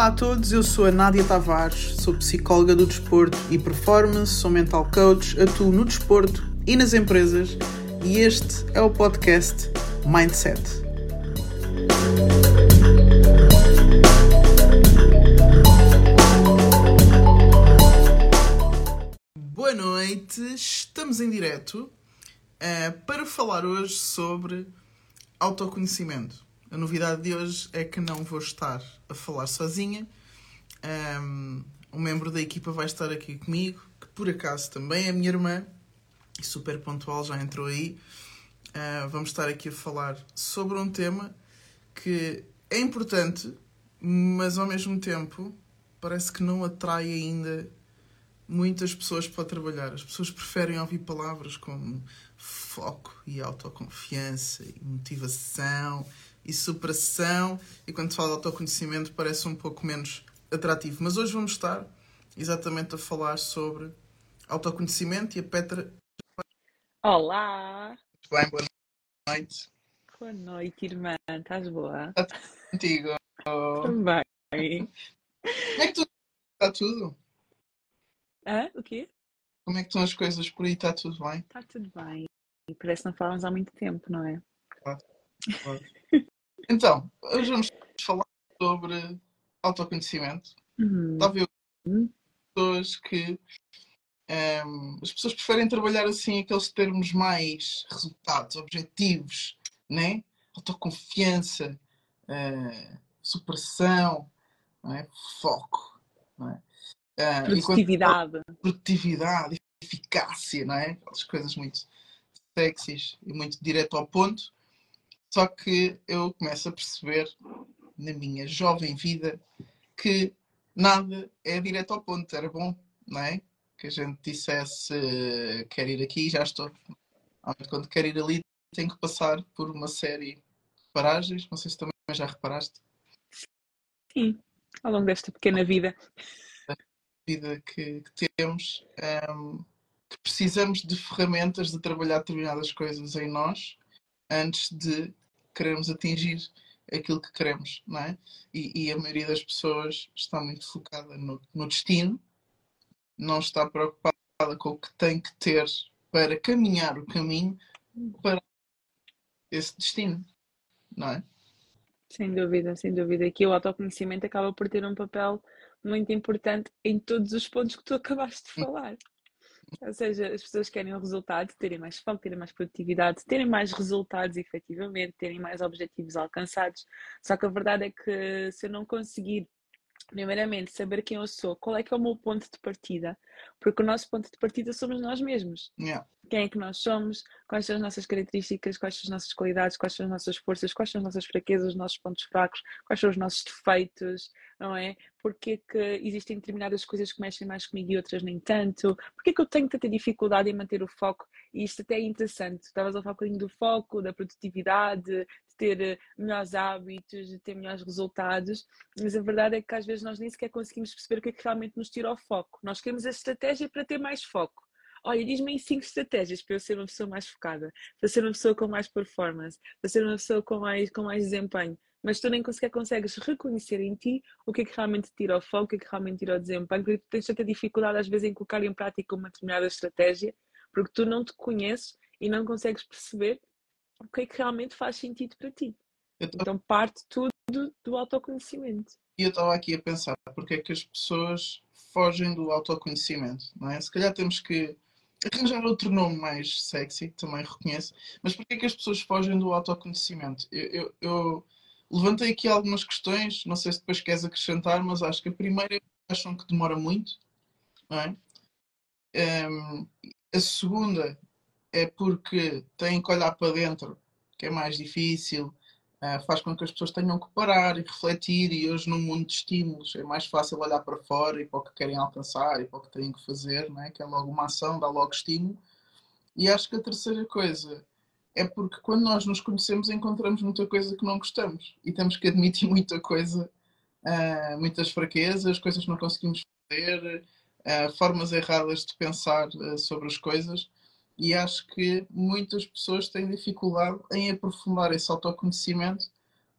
Olá a todos, eu sou a Nádia Tavares, sou psicóloga do desporto e performance, sou mental coach, atuo no desporto e nas empresas e este é o podcast Mindset. Boa noite, estamos em direto uh, para falar hoje sobre autoconhecimento. A novidade de hoje é que não vou estar a falar sozinha. Um, um membro da equipa vai estar aqui comigo, que por acaso também é minha irmã, e super pontual, já entrou aí. Uh, vamos estar aqui a falar sobre um tema que é importante, mas ao mesmo tempo parece que não atrai ainda muitas pessoas para trabalhar. As pessoas preferem ouvir palavras como foco e autoconfiança e motivação e superação, e quando se fala de autoconhecimento parece um pouco menos atrativo. Mas hoje vamos estar exatamente a falar sobre autoconhecimento e a Petra. Olá! Bem, boa noite. Boa noite, irmã. Estás boa? Está contigo? Também. Como é que tu está tudo? Hã? O quê? Como é que estão as coisas por aí? Está tudo bem? Está tudo bem. Parece que não falamos há muito tempo, não é? Claro. claro. Então, hoje vamos falar sobre autoconhecimento. Uhum. Talvez pessoas que um, ehm, as pessoas preferem trabalhar assim aqueles termos mais resultados, objetivos, né? autoconfiança, uh, superação, é? foco. É? Uh, produtividade. Enquanto, produtividade, eficácia, não é? Aquelas coisas muito sexys e muito direto ao ponto. Só que eu começo a perceber, na minha jovem vida, que nada é direto ao ponto. Era bom, não é? Que a gente dissesse quer ir aqui, já estou. Quando quer ir ali, tenho que passar por uma série de paragens. Não sei se também já reparaste. Sim, ao longo desta pequena vida. A vida que, que temos, um, que precisamos de ferramentas de trabalhar determinadas coisas em nós antes de queremos atingir aquilo que queremos, não é? E, e a maioria das pessoas está muito focada no, no, destino, não está preocupada com o que tem que ter para caminhar o caminho para esse destino, não é? Sem dúvida, sem dúvida. Aqui o autoconhecimento acaba por ter um papel muito importante em todos os pontos que tu acabaste de falar. Ou seja, as pessoas querem o resultado, terem mais foco, terem mais produtividade, terem mais resultados efetivamente, terem mais objetivos alcançados. Só que a verdade é que se eu não conseguir primeiramente, saber quem eu sou, qual é que é o meu ponto de partida, porque o nosso ponto de partida somos nós mesmos. Yeah. Quem é que nós somos, quais são as nossas características, quais são as nossas qualidades, quais são as nossas forças, quais são as nossas fraquezas, os nossos pontos fracos, quais são os nossos defeitos, não é? Porque que existem determinadas coisas que mexem mais comigo e outras nem tanto? Porque que eu tenho tanta dificuldade em manter o foco? E isto até é interessante. Estavas a falar um bocadinho do foco, da produtividade, de ter eh, melhores hábitos, de ter melhores resultados, mas a verdade é que às vezes nós nem sequer conseguimos perceber o que é que realmente nos tira o foco. Nós queremos a estratégia para ter mais foco. Olha, diz-me cinco estratégias para eu ser uma pessoa mais focada, para ser uma pessoa com mais performance, para ser uma pessoa com mais, com mais desempenho mas tu nem sequer consegues reconhecer em ti o que é que realmente tira o foco, o que é que realmente tira o desempenho, porque tu tens tanta dificuldade às vezes em colocar em prática uma determinada estratégia, porque tu não te conheces e não consegues perceber o que é que realmente faz sentido para ti. Então parte tudo do autoconhecimento. E eu estava aqui a pensar, porque é que as pessoas fogem do autoconhecimento, não é? Se calhar temos que arranjar outro nome mais sexy, também reconheço, mas porquê que as pessoas fogem do autoconhecimento? Eu, eu, eu levantei aqui algumas questões, não sei se depois queres acrescentar, mas acho que a primeira é que acham que demora muito, não é? Um, a segunda é porque têm que olhar para dentro, que é mais difícil, uh, faz com que as pessoas tenham que parar e refletir, e hoje num mundo de estímulos é mais fácil olhar para fora e para o que querem alcançar e para o que têm que fazer, não é? que é logo uma ação, dá logo estímulo. E acho que a terceira coisa é porque quando nós nos conhecemos encontramos muita coisa que não gostamos e temos que admitir muita coisa, uh, muitas fraquezas, coisas que não conseguimos fazer, uh, formas erradas de pensar uh, sobre as coisas e acho que muitas pessoas têm dificuldade em aprofundar esse autoconhecimento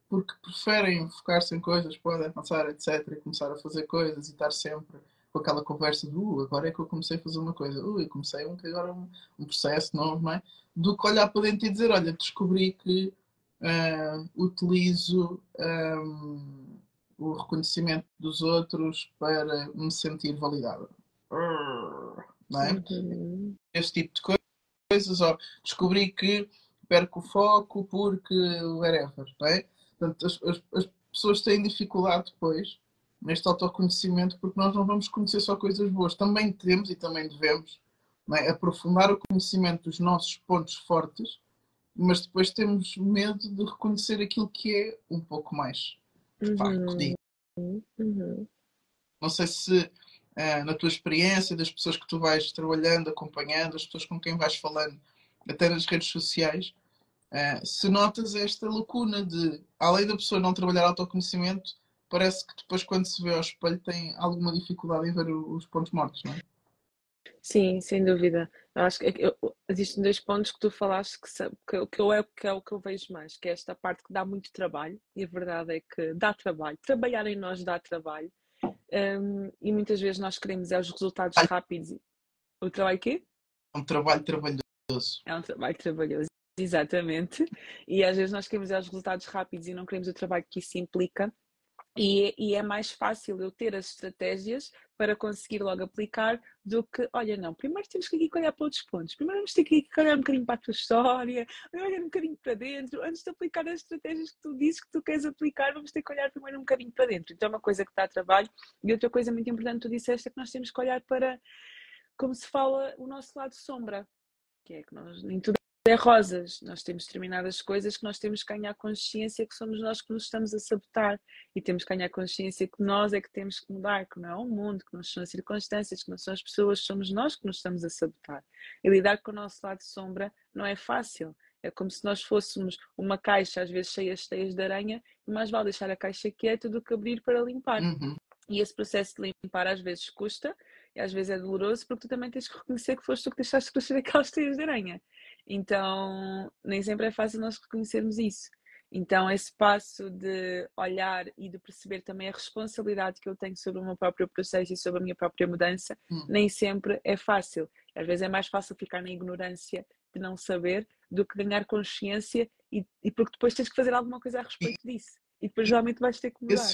porque preferem focar-se em coisas, podem avançar, etc., e começar a fazer coisas e estar sempre com aquela conversa de uh, agora é que eu comecei a fazer uma coisa, uh, eu comecei um, agora um, um processo novo, não é? Do que olhar para dentro e dizer, olha, descobri que uh, utilizo um, o reconhecimento dos outros para me sentir validada. Não é? Esse tipo de coisas, ou descobri que perco o foco porque whatever, não é? Portanto, as, as, as pessoas têm dificuldade depois neste autoconhecimento porque nós não vamos conhecer só coisas boas. Também temos e também devemos é? aprofundar o conhecimento dos nossos pontos fortes, mas depois temos medo de reconhecer aquilo que é um pouco mais uhum. Uhum. Não sei se na tua experiência, das pessoas que tu vais trabalhando, acompanhando, as pessoas com quem vais falando, até nas redes sociais, uh, se notas esta lacuna de, além da pessoa não trabalhar autoconhecimento, parece que depois, quando se vê ao espelho, tem alguma dificuldade em ver os pontos mortos, não é? Sim, sem dúvida. Eu acho que eu, existem dois pontos que tu falaste que, que, que, eu é, que é o que eu vejo mais, que é esta parte que dá muito trabalho, e a verdade é que dá trabalho. Trabalhar em nós dá trabalho. Um, e muitas vezes nós queremos é os resultados rápidos. O trabalho quê? É um trabalho trabalhoso. É um trabalho trabalhoso, exatamente. E às vezes nós queremos é os resultados rápidos e não queremos o trabalho que isso implica. E, e, é mais fácil eu ter as estratégias para conseguir logo aplicar do que, olha, não, primeiro temos que aqui olhar para outros pontos, primeiro vamos ter que olhar um bocadinho para a tua história, olhar um bocadinho para dentro, antes de aplicar as estratégias que tu dizes que tu queres aplicar, vamos ter que olhar primeiro um bocadinho para dentro. Então é uma coisa que está a trabalho. E outra coisa muito importante que tu disseste é que nós temos que olhar para, como se fala, o nosso lado sombra, que é que nós, nem tudo é rosas. Nós temos determinadas coisas que nós temos que ganhar consciência que somos nós que nos estamos a sabotar e temos que ganhar consciência que nós é que temos que mudar, que não é o mundo, que não são as circunstâncias, que não são as pessoas, somos nós que nos estamos a sabotar. E lidar com o nosso lado sombra não é fácil. É como se nós fôssemos uma caixa, às vezes cheia de teias de aranha, e mais vale deixar a caixa quieta do que abrir para limpar. Uhum. E esse processo de limpar às vezes custa, e às vezes é doloroso, porque tu também tens que reconhecer que foste tu que deixaste crescer aquelas teias de aranha. Então, nem sempre é fácil nós reconhecermos isso. Então, esse passo de olhar e de perceber também a responsabilidade que eu tenho sobre o meu próprio processo e sobre a minha própria mudança, hum. nem sempre é fácil. Às vezes é mais fácil ficar na ignorância de não saber do que ganhar consciência e, e porque depois tens que fazer alguma coisa a respeito e, disso. E depois realmente vais ter que mudar.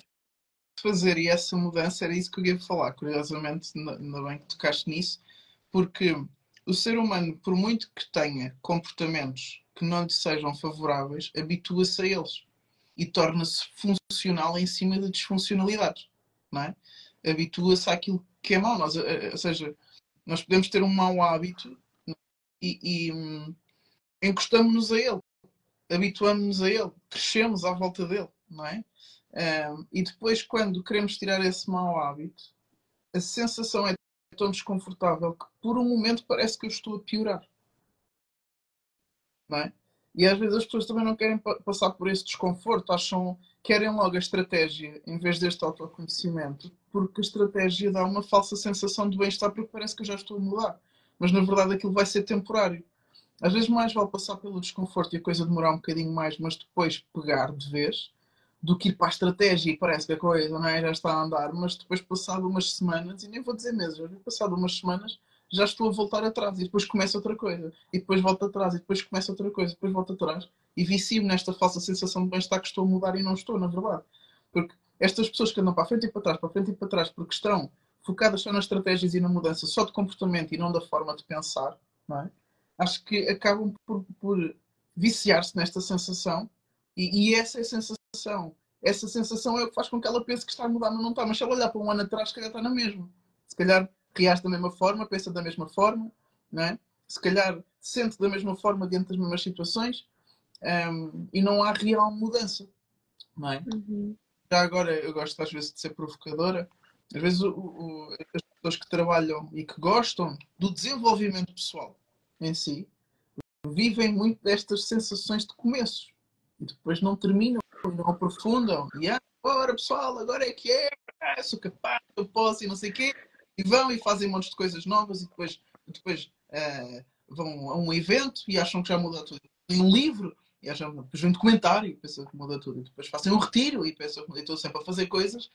Fazer e essa mudança era isso que eu ia falar. Curiosamente, ainda bem que tocaste nisso, porque o ser humano, por muito que tenha comportamentos que não lhe sejam favoráveis, habitua-se a eles e torna-se funcional em cima de disfuncionalidades, não é? Habitua-se àquilo que é mau. Nós, eh, eh, ou seja, nós podemos ter um mau hábito e, e hum, encostamos-nos a ele, habituamos-nos a ele, crescemos à volta dele, não é? Um, e depois, quando queremos tirar esse mau hábito, a sensação é tão desconfortável que por um momento parece que eu estou a piorar. Não é? E às vezes as pessoas também não querem passar por esse desconforto, acham, querem logo a estratégia em vez deste autoconhecimento, porque a estratégia dá uma falsa sensação de bem-estar porque parece que eu já estou a mudar. Mas na verdade aquilo vai ser temporário. Às vezes mais vale passar pelo desconforto e a coisa demorar um bocadinho mais, mas depois pegar de vez do que ir para a estratégia e parece que a coisa não é? já está a andar, mas depois passado umas semanas, e nem vou dizer meses, passado umas semanas já estou a voltar atrás e depois começa outra coisa, e depois volta atrás, e depois começa outra coisa, e depois volta atrás, e vicio nesta falsa sensação de bem-estar que estou a mudar e não estou, na verdade. Porque estas pessoas que andam para a frente e para trás, para a frente e para trás, porque estão focadas só nas estratégias e na mudança só de comportamento e não da forma de pensar, é? acho que acabam por, por viciar-se nesta sensação e, e essa é a sensação. Essa sensação é o que faz com que ela pense que está a mudar, mas não está. Mas se ela olhar para um ano atrás, se calhar está na mesma. Se calhar reage da mesma forma, pensa da mesma forma, não é? se calhar sente da mesma forma diante das mesmas situações um, e não há real mudança. Não é? Uhum. Já agora, eu gosto às vezes de ser provocadora. Às vezes o, o, as pessoas que trabalham e que gostam do desenvolvimento pessoal em si vivem muito destas sensações de começos e depois não terminam, não aprofundam. E agora, pessoal, agora é que é, ah, sou capaz, eu posso e não sei o quê. E vão e fazem um monte de coisas novas e depois, depois uh, vão a um evento e acham que já mudou tudo. Em um livro e haja, depois um documentário e pensa que muda tudo, e depois fazem um retiro e pensa que estou sempre a fazer coisas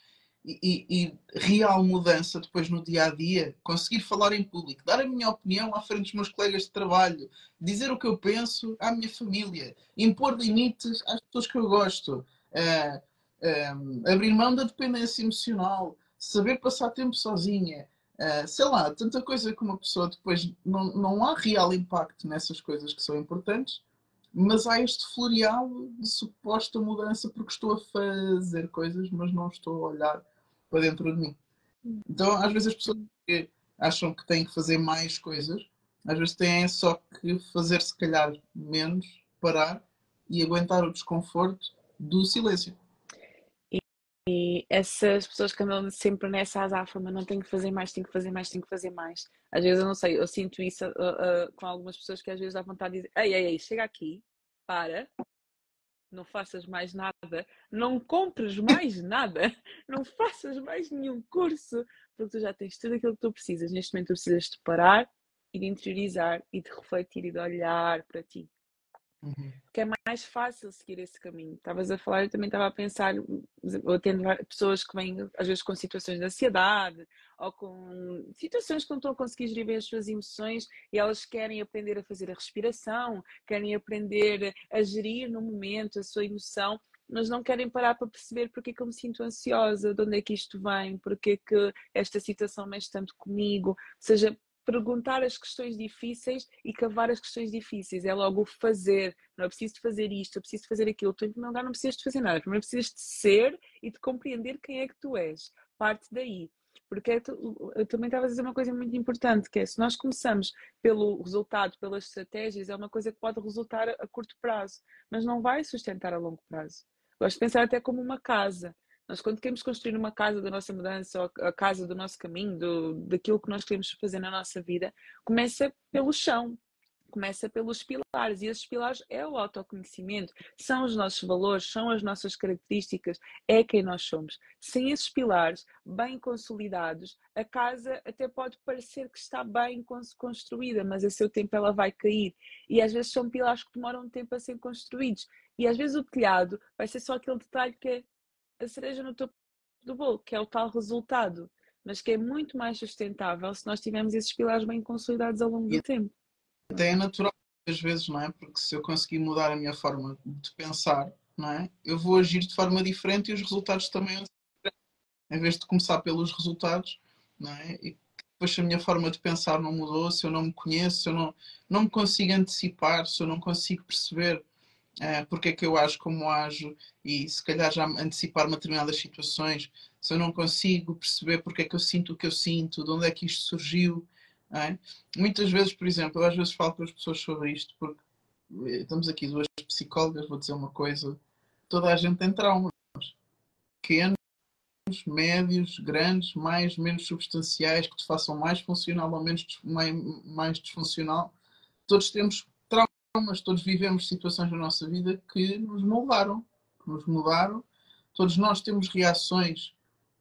e, e, real mudança depois no dia a dia, conseguir falar em público, dar a minha opinião à frente dos meus colegas de trabalho, dizer o que eu penso à minha família, impor limites às pessoas que eu gosto, uh, uh, abrir mão da dependência emocional, saber passar tempo sozinha, uh, sei lá, tanta coisa que uma pessoa depois não, não há real impacto nessas coisas que são importantes mas há este floreal de suposta mudança porque estou a fazer coisas, mas não estou a olhar para dentro de mim. Então, às vezes, as pessoas que acham que têm que fazer mais coisas, às vezes têm só que fazer, se calhar, menos, parar e aguentar o desconforto do silêncio. E, e essas pessoas que andam sempre nessa azáfama, não tenho que fazer mais, tenho que fazer mais, tenho que fazer mais. Às vezes eu não sei, eu sinto isso uh, uh, com algumas pessoas que às vezes dá vontade de dizer: ei, ei, ei, chega aqui, para, não faças mais nada, não compres mais nada, não faças mais nenhum curso, porque tu já tens tudo aquilo que tu precisas. Neste momento tu precisas de parar e de interiorizar e de refletir e de olhar para ti. Uhum. Que é mais fácil seguir esse caminho. Estavas a falar, eu também estava a pensar, eu atendo pessoas que vêm às vezes com situações de ansiedade ou com situações que não estão a conseguir gerir as suas emoções e elas querem aprender a fazer a respiração, querem aprender a gerir no momento a sua emoção mas não querem parar para perceber porque é que eu me sinto ansiosa, de onde é que isto vem, porque é que esta situação mexe tanto comigo. Ou seja, perguntar as questões difíceis e cavar as questões difíceis. É logo fazer. Não é preciso de fazer isto, é preciso de fazer aquilo. Tu, em primeiro lugar, não precisas de fazer nada. Primeiro precisas de ser e de compreender quem é que tu és. Parte daí. Porque é tu, eu também estava a dizer uma coisa muito importante, que é se nós começamos pelo resultado, pelas estratégias, é uma coisa que pode resultar a curto prazo, mas não vai sustentar a longo prazo. Gosto de pensar até como uma casa. Nós, quando queremos construir uma casa da nossa mudança, ou a casa do nosso caminho, do, daquilo que nós queremos fazer na nossa vida, começa pelo chão, começa pelos pilares, e esses pilares é o autoconhecimento, são os nossos valores, são as nossas características, é quem nós somos. Sem esses pilares bem consolidados, a casa até pode parecer que está bem construída, mas a seu tempo ela vai cair. E às vezes são pilares que demoram tempo a ser construídos. E às vezes o telhado vai ser só aquele detalhe que é a cereja no topo do bolo, que é o tal resultado, mas que é muito mais sustentável se nós tivermos esses pilares bem consolidados ao longo do tempo. Até é natural, às vezes, não é? Porque se eu conseguir mudar a minha forma de pensar, não é? Eu vou agir de forma diferente e os resultados também em vez de começar pelos resultados, não é? E depois se a minha forma de pensar não mudou, se eu não me conheço, se eu não, não me consigo antecipar, se eu não consigo perceber uh, porque é que eu ajo como ajo e se calhar já antecipar determinadas situações, se eu não consigo perceber porque é que eu sinto o que eu sinto, de onde é que isto surgiu. É? Muitas vezes, por exemplo, eu às vezes falo com as pessoas sobre isto, porque eh, estamos aqui duas psicólogas, vou dizer uma coisa, toda a gente tem traumas. Pequenos, médios, grandes, mais, menos substanciais, que te façam mais funcional ou menos mais, mais disfuncional. Todos temos mas todos vivemos situações na nossa vida que nos moldaram, que nos mudaram. Todos nós temos reações,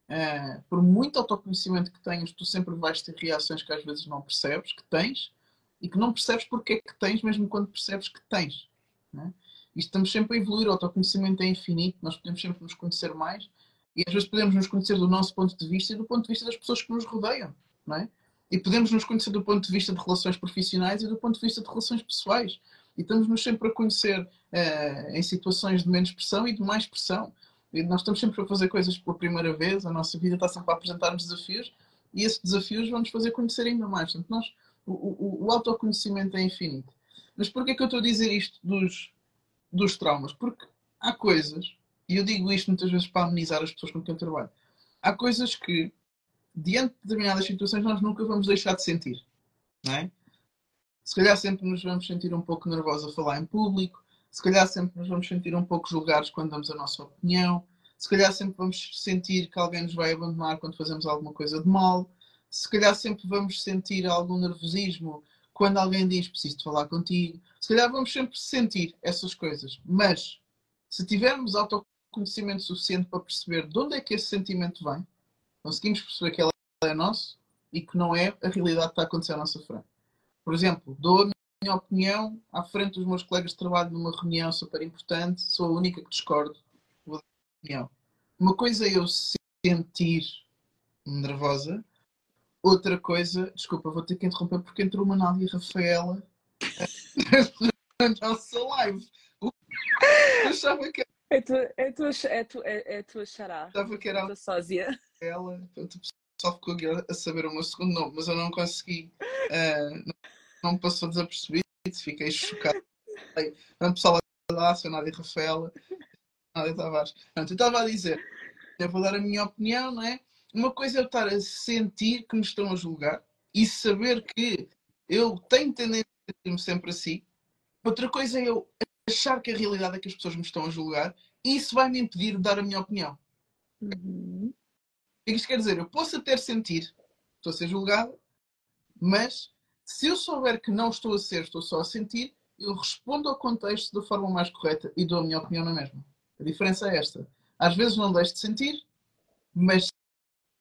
uh, por muito autoconhecimento que tenhas, tu sempre vais ter reações que às vezes não percebes que tens e que não percebes porque é que tens, mesmo quando percebes que tens. Né? E estamos sempre a evoluir, o autoconhecimento é infinito, nós podemos sempre nos conhecer mais e às vezes podemos nos conhecer do nosso ponto de vista e do ponto de vista das pessoas que nos rodeiam. Não é? E podemos nos conhecer do ponto de vista de relações profissionais e do ponto de vista de relações pessoais e estamos-nos sempre a conhecer uh, em situações de menos pressão e de mais pressão. E nós estamos sempre a fazer coisas pela primeira vez, a nossa vida está sempre a apresentar-nos desafios e esses desafios vão-nos fazer conhecer ainda mais. Portanto, nós, o, o, o autoconhecimento é infinito. Mas porquê é que eu estou a dizer isto dos, dos traumas? Porque há coisas, e eu digo isto muitas vezes para amenizar as pessoas com quem eu trabalho, há coisas que, diante de determinadas situações, nós nunca vamos deixar de sentir. Não é? Se calhar sempre nos vamos sentir um pouco nervosos a falar em público, se calhar sempre nos vamos sentir um pouco julgados quando damos a nossa opinião, se calhar sempre vamos sentir que alguém nos vai abandonar quando fazemos alguma coisa de mal, se calhar sempre vamos sentir algum nervosismo quando alguém diz preciso de falar contigo, se calhar vamos sempre sentir essas coisas, mas se tivermos autoconhecimento suficiente para perceber de onde é que esse sentimento vem, conseguimos perceber que ele é nosso e que não é a realidade que está a acontecer à nossa frente. Por exemplo, dou a minha opinião à frente dos meus colegas de trabalho numa reunião super importante, sou a única que discordo. Vou dar a opinião. Uma coisa é eu sentir nervosa, outra coisa, desculpa, vou ter que interromper porque entrou uma Nádia Rafaela na nossa live. Achava que é tua, é tua, é tua, é, é tua xará. Achava que era sósia. Ela, portanto, o pessoal ficou a saber o meu segundo nome, mas eu não consegui. Uh, não, me passou desapercebido, fiquei chocado. Portanto, pessoal lá, seu Nádia Rafaela, Nádia Tavares. Portanto, eu estava a dizer, eu vou dar a minha opinião, não é? Uma coisa é eu estar a sentir que me estão a julgar e saber que eu tenho tendência a sentir-me sempre assim. Outra coisa é eu achar que a realidade é que as pessoas me estão a julgar e isso vai me impedir de dar a minha opinião. Uhum. Isto quer dizer, eu posso até sentir, estou a ser julgado, mas se eu souber que não estou a ser, estou só a sentir, eu respondo ao contexto da forma mais correta e dou a minha opinião na mesma. A diferença é esta. Às vezes não deixo de sentir, mas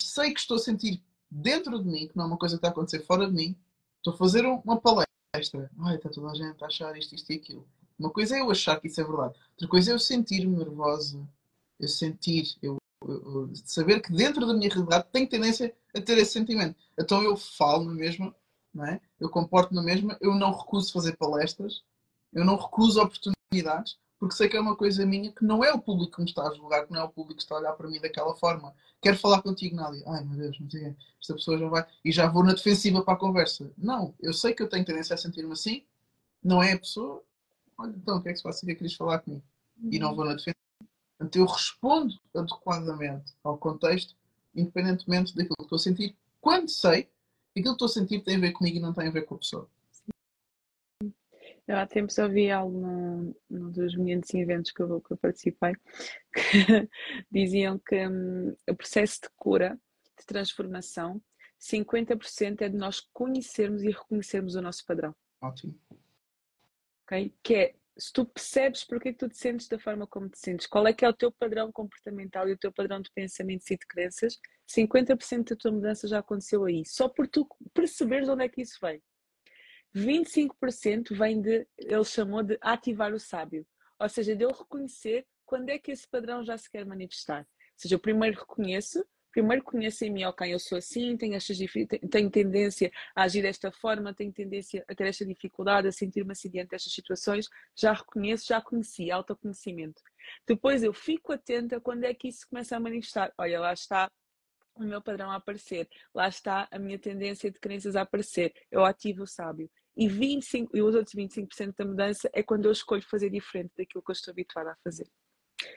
sei que estou a sentir dentro de mim, que não é uma coisa que está a acontecer fora de mim, estou a fazer uma palestra. Ai, está toda a gente a achar isto, isto e aquilo. Uma coisa é eu achar que isso é verdade. Outra coisa é eu sentir-me nervosa. Eu sentir, eu, saber que dentro da minha realidade tenho tendência a ter esse sentimento. Então eu falo na mesma, não é? eu comporto na mesma, eu não recuso fazer palestras, eu não recuso oportunidades, porque sei que é uma coisa minha que não é o público que me está a julgar, que não é o público que está a olhar para mim daquela forma. Quero falar contigo, Nádia. Ai meu Deus, não sei, esta pessoa já vai. E já vou na defensiva para a conversa. Não, eu sei que eu tenho tendência a sentir-me assim, não é a pessoa. Olha, então o que é que se passa? O que é que querias falar comigo? E não vou na defensiva. Portanto, eu respondo adequadamente ao contexto, independentemente daquilo que estou a sentir, quando sei que aquilo que estou a sentir tem a ver comigo e não tem a ver com a pessoa. Eu há tempos ouvi algo num, num dos momentos e eventos que eu, que eu participei que diziam que hum, o processo de cura, de transformação, 50% é de nós conhecermos e reconhecermos o nosso padrão. Ótimo. Okay? Que é se tu percebes porque é que tu te sentes da forma como te sentes, qual é que é o teu padrão comportamental e o teu padrão de pensamentos e de crenças, 50% da tua mudança já aconteceu aí. Só por tu perceberes onde é que isso vem. 25% vem de, ele chamou de ativar o sábio, ou seja, de eu reconhecer quando é que esse padrão já se quer manifestar. Ou seja, eu primeiro reconheço, primeiro mim, ok, eu sou assim, tenho, estas, tenho tendência a agir desta forma, tenho tendência a ter esta dificuldade, a sentir-me assim diante destas situações, já reconheço, já conheci, autoconhecimento. Depois eu fico atenta quando é que isso começa a manifestar. Olha, lá está o meu padrão a aparecer, lá está a minha tendência de crenças a aparecer, eu ativo o sábio. E, 25, e os outros 25% da mudança é quando eu escolho fazer diferente daquilo que eu estou habituada a fazer.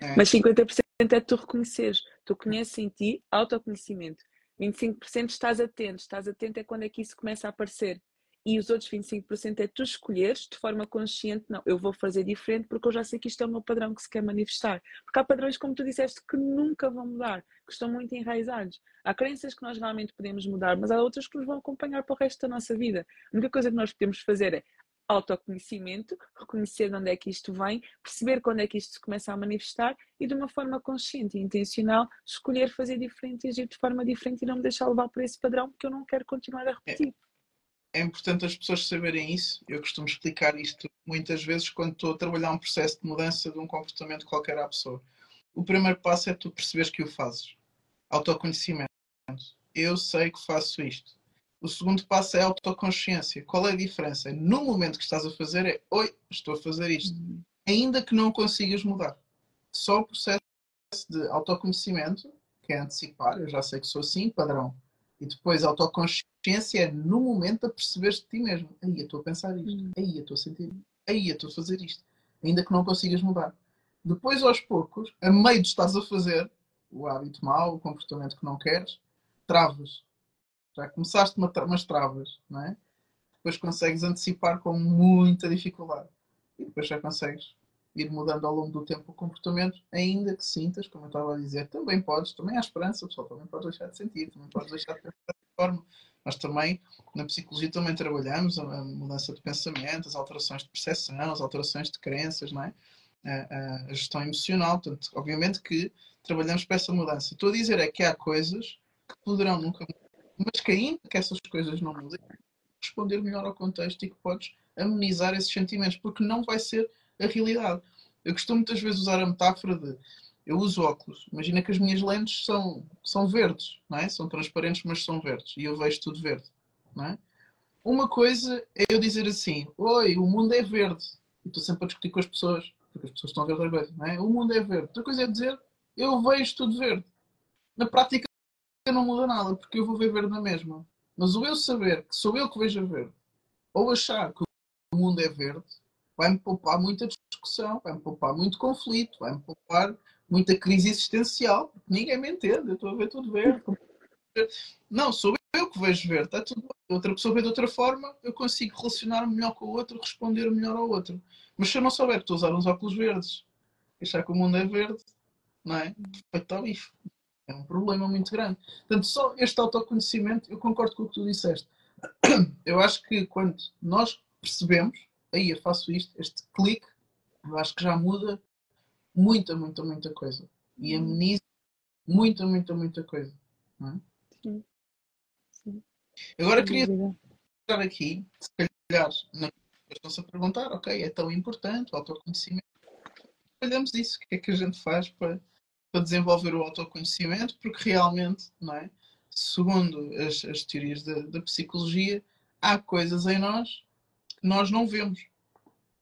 É. Mas 50% é tu reconheceres. Tu conheces em ti autoconhecimento. 25% estás atento. Estás atento é quando é que isso começa a aparecer. E os outros 25% é tu escolheres de forma consciente, não, eu vou fazer diferente porque eu já sei que isto é o meu padrão que se quer manifestar. Porque há padrões, como tu disseste, que nunca vão mudar, que estão muito enraizados. Há crenças que nós realmente podemos mudar, mas há outras que nos vão acompanhar para o resto da nossa vida. A única coisa que nós podemos fazer é autoconhecimento, reconhecer de onde é que isto vem, perceber quando é que isto se começa a manifestar e de uma forma consciente e intencional escolher fazer diferente e agir de forma diferente e não me deixar levar por esse padrão porque eu não quero continuar a repetir. É, é importante as pessoas saberem isso. Eu costumo explicar isto muitas vezes quando estou a trabalhar um processo de mudança de um comportamento qualquer à pessoa. O primeiro passo é tu perceberes que o fazes. Autoconhecimento. Eu sei que faço isto. O segundo passo é a autoconsciência. Qual é a diferença? No momento que estás a fazer é oi, estou a fazer isto. Uhum. Ainda que não consigas mudar. Só o processo de autoconhecimento, que é antecipar, eu já sei que sou assim, padrão. E depois a autoconsciência é no momento a perceberes de ti mesmo. Aí eu estou a pensar isto. Uhum. Aí eu estou a sentir isto. Aí eu estou a fazer isto. Ainda que não consigas mudar. Depois, aos poucos, a meio de estás a fazer, o hábito mau, o comportamento que não queres, travas. Já começaste umas travas, não é? Depois consegues antecipar com muita dificuldade. E depois já consegues ir mudando ao longo do tempo o comportamento, ainda que sintas, como eu estava a dizer, também podes, também há esperança, pessoal, também podes deixar de sentir, também podes deixar de pensar dessa forma. Nós também, na psicologia, também trabalhamos a mudança de pensamento, as alterações de percepção, as alterações de crenças, não é? A, a, gestão emocional. Portanto, obviamente que trabalhamos para essa mudança. Estou a dizer é que há coisas que poderão nunca mudar, mas que ainda que essas coisas não mudem, responder melhor ao contexto e que podes amenizar esses sentimentos, porque não vai ser a realidade. Eu costumo muitas vezes usar a metáfora de eu uso óculos. Imagina que as minhas lentes são, são verdes, não é? São transparentes, mas são verdes. E eu vejo tudo verde, não é? Uma coisa é eu dizer assim: Oi, o mundo é verde. E estou sempre a discutir com as pessoas, porque as pessoas estão a ver outra coisa, não é? O mundo é verde. Outra coisa é dizer: Eu vejo tudo verde. Na prática não muda nada, porque eu vou ver verde na mesma. Mas o eu saber que sou eu que vejo a verde, ou achar que o mundo é verde, vai-me poupar muita discussão, vai-me poupar muito conflito, vai-me poupar muita crise existencial, porque ninguém me entende, eu estou a ver tudo verde. Não, sou eu que vejo verde, está tudo bem. Outra pessoa vê de outra forma, eu consigo relacionar-me melhor com o outro, responder melhor ao outro. Mas se eu não souber que estou a usar uns óculos verdes, achar que o mundo é verde, não é? Ao bife. É um problema muito grande. Portanto, só este autoconhecimento, eu concordo com o que tu disseste. Eu acho que quando nós percebemos, aí eu faço isto, este clique, eu acho que já muda muita, muita, muita coisa. E ameniza muita, muita, muita coisa. É? Sim. Sim. Agora queria estar aqui, se calhar, na estão-se a perguntar, ok, é tão importante o autoconhecimento. Olhamos isso, o que é que a gente faz para, para desenvolver o autoconhecimento, porque realmente, não é? segundo as, as teorias da, da psicologia, há coisas em nós que nós não vemos.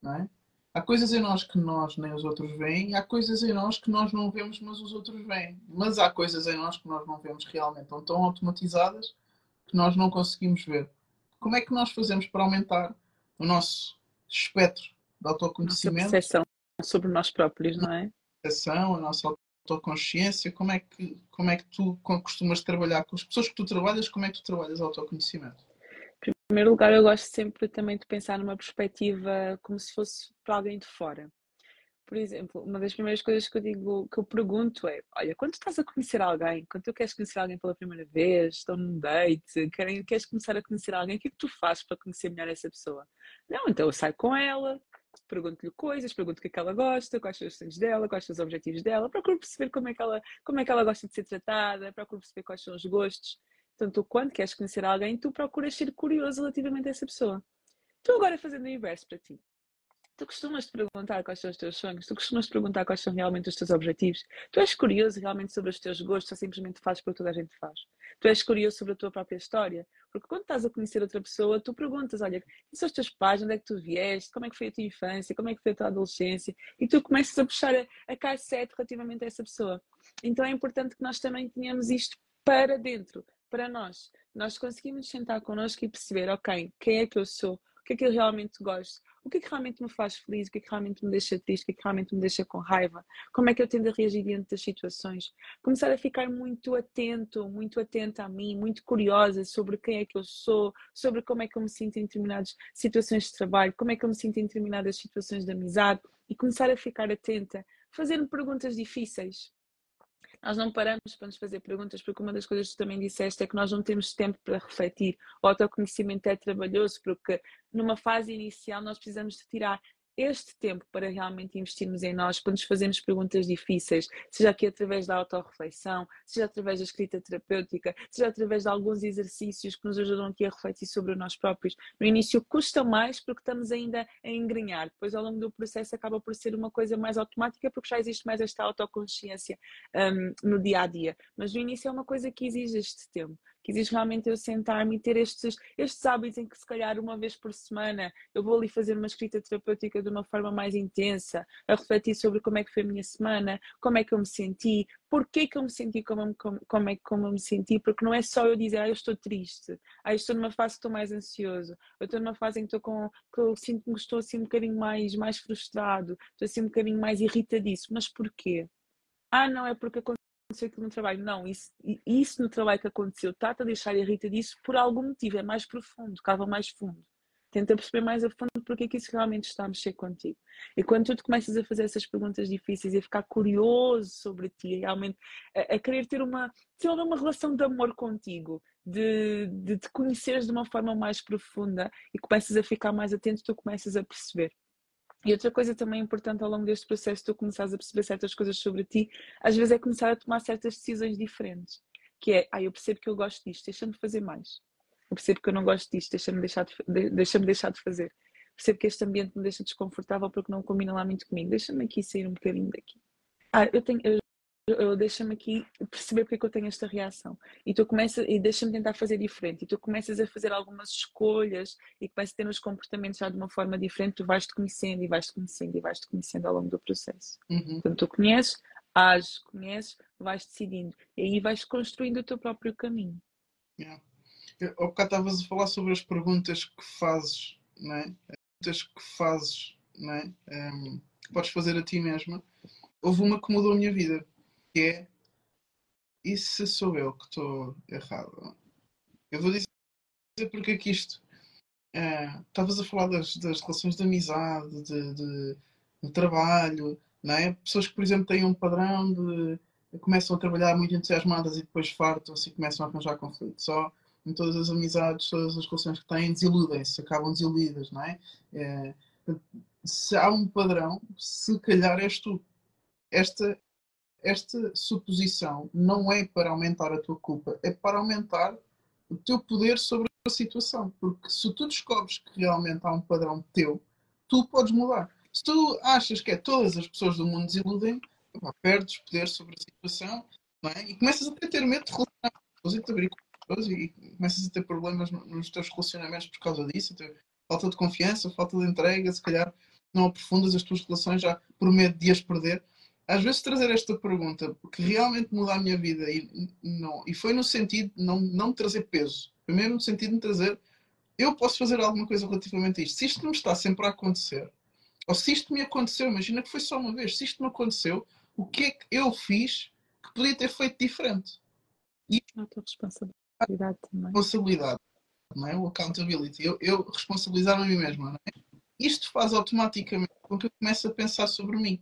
Não é? Há coisas em nós que nós nem os outros veem, há coisas em nós que nós não vemos, mas os outros veem. Mas há coisas em nós que nós não vemos realmente, estão tão automatizadas que nós não conseguimos ver. Como é que nós fazemos para aumentar o nosso espectro de autoconhecimento? Nossa percepção sobre nós próprios, não é? A percepção, a nossa autoconsciência, como é que, como é que tu costumas trabalhar com as pessoas que tu trabalhas, como é que tu trabalhas autoconhecimento? Em primeiro lugar, eu gosto sempre também de pensar numa perspectiva como se fosse para alguém de fora. Por exemplo, uma das primeiras coisas que eu digo, que eu pergunto é: olha, quando estás a conhecer alguém, quando tu queres conhecer alguém pela primeira vez, estão num date, queres começar a conhecer alguém, o que é que tu fazes para conhecer melhor essa pessoa? Não, então eu saio com ela, pergunto-lhe coisas, pergunto o que é que ela gosta, quais são os sonhos dela, quais são os objetivos dela, procuro perceber como é que ela, como é que ela gosta de ser tratada, procuro perceber quais são os gostos. Portanto, quando queres conhecer alguém, tu procuras ser curioso relativamente a essa pessoa. Tu agora fazendo o inverso para ti. Tu costumas te perguntar quais são os teus sonhos, tu costumas te perguntar quais são realmente os teus objetivos. Tu és curioso realmente sobre os teus gostos ou simplesmente fazes porque toda a gente faz. Tu és curioso sobre a tua própria história. Porque quando estás a conhecer outra pessoa, tu perguntas: olha, quem são os teus pais? Onde é que tu vieste? Como é que foi a tua infância? Como é que foi a tua adolescência? E tu começas a puxar a, a cassete relativamente a essa pessoa. Então é importante que nós também tenhamos isto para dentro, para nós. Nós conseguimos sentar connosco e perceber, ok, quem é que eu sou? O que é que eu realmente gosto? O que é que realmente me faz feliz? O que é que realmente me deixa triste? O que é que realmente me deixa com raiva? Como é que eu tendo a reagir diante das situações? Começar a ficar muito atento, muito atenta a mim, muito curiosa sobre quem é que eu sou, sobre como é que eu me sinto em determinadas situações de trabalho, como é que eu me sinto em determinadas situações de amizade e começar a ficar atenta, fazer-me perguntas difíceis nós não paramos para nos fazer perguntas, porque uma das coisas que tu também disseste é que nós não temos tempo para refletir. O autoconhecimento é trabalhoso, porque numa fase inicial nós precisamos de tirar este tempo para realmente investirmos em nós, para nos fazermos perguntas difíceis, seja aqui através da autorreflexão, seja através da escrita terapêutica, seja através de alguns exercícios que nos ajudam aqui a refletir sobre nós próprios. No início custa mais porque estamos ainda a engrenhar, depois ao longo do processo acaba por ser uma coisa mais automática porque já existe mais esta autoconsciência um, no dia a dia. Mas no início é uma coisa que exige este tempo que exige realmente eu sentar-me e ter estes, estes hábitos em que se calhar uma vez por semana eu vou ali fazer uma escrita terapêutica de uma forma mais intensa, a refletir sobre como é que foi a minha semana, como é que eu me senti, porquê que eu me senti como, como, como é como eu me senti, porque não é só eu dizer, ah, eu estou triste, ah, eu estou numa fase que estou mais ansioso, eu estou numa fase em que estou com, que eu sinto que estou assim um bocadinho mais, mais frustrado, estou assim um bocadinho mais irritadíssimo, mas porquê? Ah, não, é porque aconteceu aconteceu aquilo no trabalho. Não, isso, isso no trabalho que aconteceu está-te a deixar irrita disso por algum motivo, é mais profundo, cava mais fundo. Tenta perceber mais a fundo porque é que isso realmente está a mexer contigo. E quando tu te começas a fazer essas perguntas difíceis e a ficar curioso sobre ti, realmente a, a querer ter uma, ter uma relação de amor contigo, de, de te conheceres de uma forma mais profunda e começas a ficar mais atento, tu começas a perceber. E outra coisa também importante ao longo deste processo, tu começares a perceber certas coisas sobre ti, às vezes é começar a tomar certas decisões diferentes. Que é, ah, eu percebo que eu gosto disto, deixa-me fazer mais. Eu percebo que eu não gosto disto, deixa-me deixar, de, deixa deixar de fazer. percebo que este ambiente me deixa desconfortável porque não combina lá muito comigo. Deixa-me aqui sair um bocadinho daqui. Ah, eu tenho. Eu, deixa-me aqui perceber porque é que eu tenho esta reação. E tu começas, e deixa-me tentar fazer diferente. E tu começas a fazer algumas escolhas e começas a ter uns comportamentos já de uma forma diferente. Tu vais-te conhecendo e vais-te conhecendo e vais-te conhecendo ao longo do processo. Uhum. Portanto, tu conheces, ages, conheces, vais decidindo. E aí vais construindo o teu próprio caminho. Yeah. Ao bocado estavas a falar sobre as perguntas que fazes, não é? As perguntas que fazes, não é? Um, que podes fazer a ti mesma. Houve uma que mudou a minha vida, que é e se sou eu que estou errado? Eu vou dizer porque é que isto. Uh, estavas a falar das, das relações de amizade, de, de, de trabalho, não é? Pessoas que, por exemplo, têm um padrão de começam a trabalhar muito entusiasmadas e depois fartam-se e começam a arranjar conflito. Só em todas as amizades, todas as relações que têm, desiludem-se, acabam desiludidas, não é? é? Se há um padrão, se calhar és tu. Esta, esta suposição não é para aumentar a tua culpa, é para aumentar o teu poder sobre a situação. Porque se tu descobres que realmente há um padrão teu, tu podes mudar. Se tu achas que é todas as pessoas do mundo desiludem, perdes poder sobre a situação é? e começas a ter medo de relacionar com pessoas e de abrir com pessoas e começas a ter problemas nos teus relacionamentos por causa disso, falta de confiança, falta de entrega, se calhar não aprofundas as tuas relações já por medo de as perder. Às vezes trazer esta pergunta, que realmente muda a minha vida e, não, e foi no sentido de não, não trazer peso, primeiro no sentido de trazer eu posso fazer alguma coisa relativamente a isto. Se isto não está sempre a acontecer, ou se isto me aconteceu, imagina que foi só uma vez, se isto me aconteceu, o que é que eu fiz que podia ter feito diferente? E a tua responsabilidade também. Responsabilidade, não é? O accountability. Eu, eu responsabilizar-me a mim mesmo, não é? Isto faz automaticamente com que eu comece a pensar sobre mim.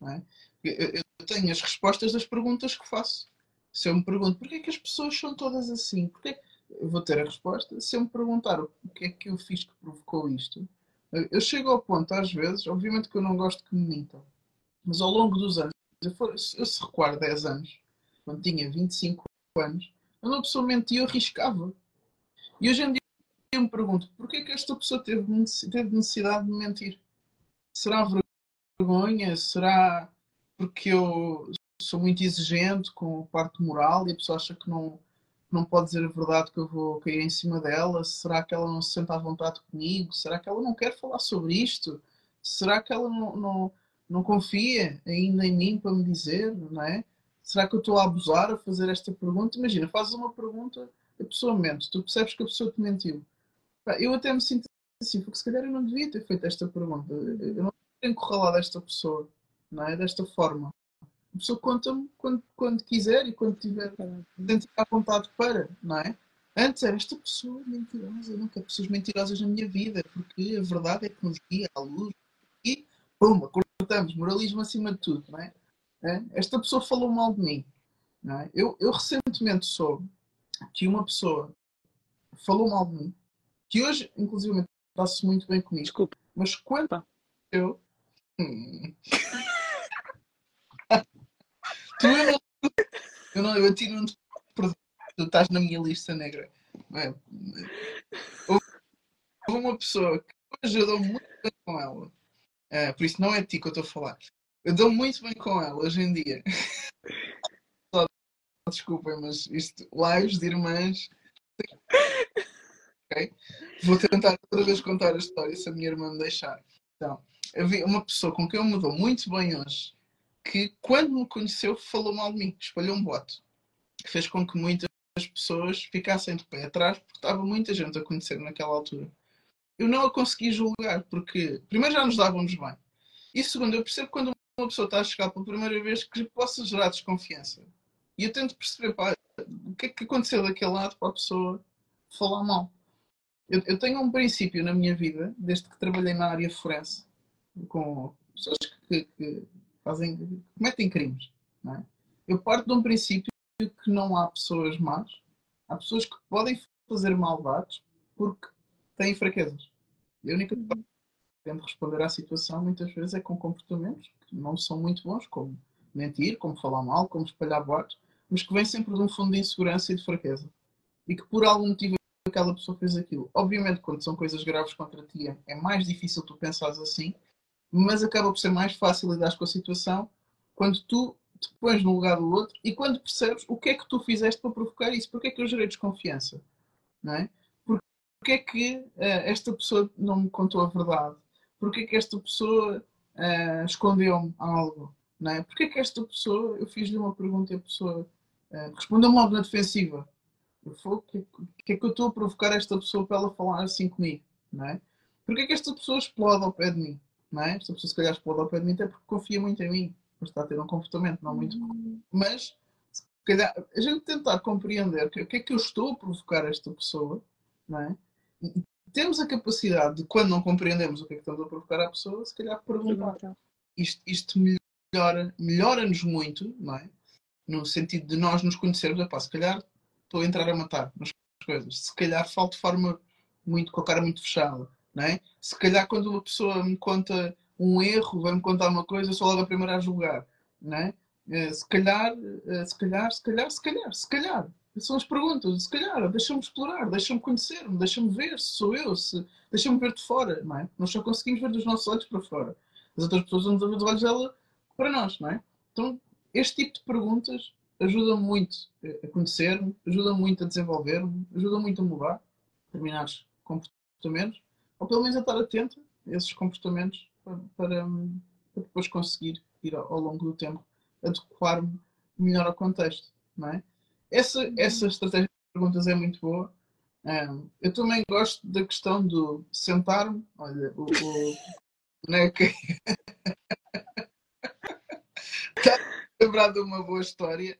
Não é? Eu, eu tenho as respostas das perguntas que faço. Se eu me pergunto porquê é que as pessoas são todas assim, porquê eu vou ter a resposta. Se eu me perguntar o que é que eu fiz que provocou isto, eu chego ao ponto, às vezes, obviamente que eu não gosto que me mintam, mas ao longo dos anos, eu, for, eu se recuar 10 anos, quando tinha 25 anos, quando uma pessoa mentia, eu arriscava. E hoje em dia eu me pergunto, porquê que esta pessoa teve necessidade de mentir? Será vergonha? Será porque eu sou muito exigente com a parte moral e a pessoa acha que não, não pode dizer a verdade que eu vou cair em cima dela? Será que ela não se sente à vontade comigo? Será que ela não quer falar sobre isto? Será que ela não, não, não confia ainda em mim para me dizer, não é? Será que eu estou a abusar a fazer esta pergunta? Imagina, fazes uma pergunta, a pessoa mente, tu percebes que a pessoa te mentiu. Eu até me sinto assim, porque se calhar eu não devia ter feito esta pergunta. Eu não tenho encurralado esta pessoa, não é? Desta forma. A pessoa conta-me quando, quando quiser e quando tiver dentro à vontade para, não é? Antes era esta pessoa mentirosa, quero pessoas mentirosas na minha vida, porque a verdade é que nos guia à luz. E, pum, cortamos, moralismo acima de tudo, não é? é? Esta pessoa falou mal de mim. Não é? eu, eu recentemente soube que uma pessoa falou mal de mim, que hoje, inclusive, está-se muito bem comigo. Desculpa. Mas quando eu. Hum. Tu não, eu não, eu a ti não te perdoo. Tu estás na minha lista negra. É? Houve uma pessoa que hoje eu dou muito bem com ela. É, por isso não é de ti que eu estou a falar. Eu dou muito bem com ela hoje em dia. Desculpem, mas isto, lives de irmãs. Okay? Vou tentar outra vez contar a história se a minha irmã me deixar. Então, havia uma pessoa com quem eu me dou muito bem hoje que, quando me conheceu, falou mal de mim, espalhou um boato, que fez com que muitas pessoas ficassem de pé atrás, porque estava muita gente a conhecer naquela altura. Eu não a consegui julgar, porque, primeiro, já nos dávamos bem, e segundo, eu percebo quando uma pessoa está a chegar pela primeira vez que possa gerar desconfiança. E eu tento perceber pá, o que é que aconteceu daquele lado para a pessoa falar mal. Eu, eu, tenho um princípio na minha vida, desde que trabalhei na área forense, com pessoas que, que fazem, cometem crimes. É? Eu parto de um princípio que não há pessoas más, há pessoas que podem fazer maldades porque têm fraquezas. E a única coisa que tento responder à situação muitas vezes é com comportamentos que não são muito bons, como mentir, como falar mal, como espalhar boatos, mas que vêm sempre de um fundo de insegurança e de fraqueza. E que por algum motivo aquela pessoa fez aquilo. Obviamente, quando são coisas graves contra ti, é mais difícil tu pensares assim, mas acaba por ser mais fácil lidar com a situação quando tu te pões no lugar do outro e quando percebes o que é que tu fizeste para provocar isso, porque é que eu gerei desconfiança, não é? Porque é que uh, esta pessoa não me contou a verdade? Porque é que esta pessoa uh, escondeu-me algo? Não é? Porque é que esta pessoa, eu fiz-lhe uma pergunta e a pessoa uh, respondeu-me logo na defensiva. O que, que é que eu estou a provocar esta pessoa para ela falar assim comigo? Não é? Porque é que esta pessoa explode ao pé de mim? Não é? Esta pessoa se calhar explode ao pé de mim até porque confia muito em mim. Mas está a ter um comportamento não muito bom. Mas se calhar, a gente tentar compreender o que, que é que eu estou a provocar esta pessoa, não é? E temos a capacidade de, quando não compreendemos o que é que estamos a provocar à pessoa, se calhar perguntar. Isto, isto melhora, melhora-nos muito, não é? No sentido de nós nos conhecermos, epá, se calhar estou a entrar a matar nas coisas. Se calhar falo de forma muito, com a cara muito fechada, não é? Se calhar quando uma pessoa me conta um erro, vai-me contar uma coisa, eu sou logo a primeira a julgar, não é? Eh, se calhar, eh, se calhar, se calhar, se calhar, se calhar. São as perguntas, se calhar, deixa-me explorar, deixa-me conhecer-me, deixa-me ver se sou eu, se... deixa-me ver de fora, não é? Nós só conseguimos ver dos nossos olhos para fora. As outras pessoas vão ver dos olhos dela para nós, não é? Então, este tipo de perguntas ajuda muito a conhecer-me, ajuda muito a desenvolver-me, ajuda muito a mudar determinados comportamentos, ou pelo menos a estar atento a esses comportamentos para, para, para depois conseguir ir ao, ao longo do tempo adequar-me melhor ao contexto, não é? Essa, essa estratégia de perguntas é muito boa. Um, eu também gosto da questão do sentar-me, olha, o, o que... Está lembrar de uma boa história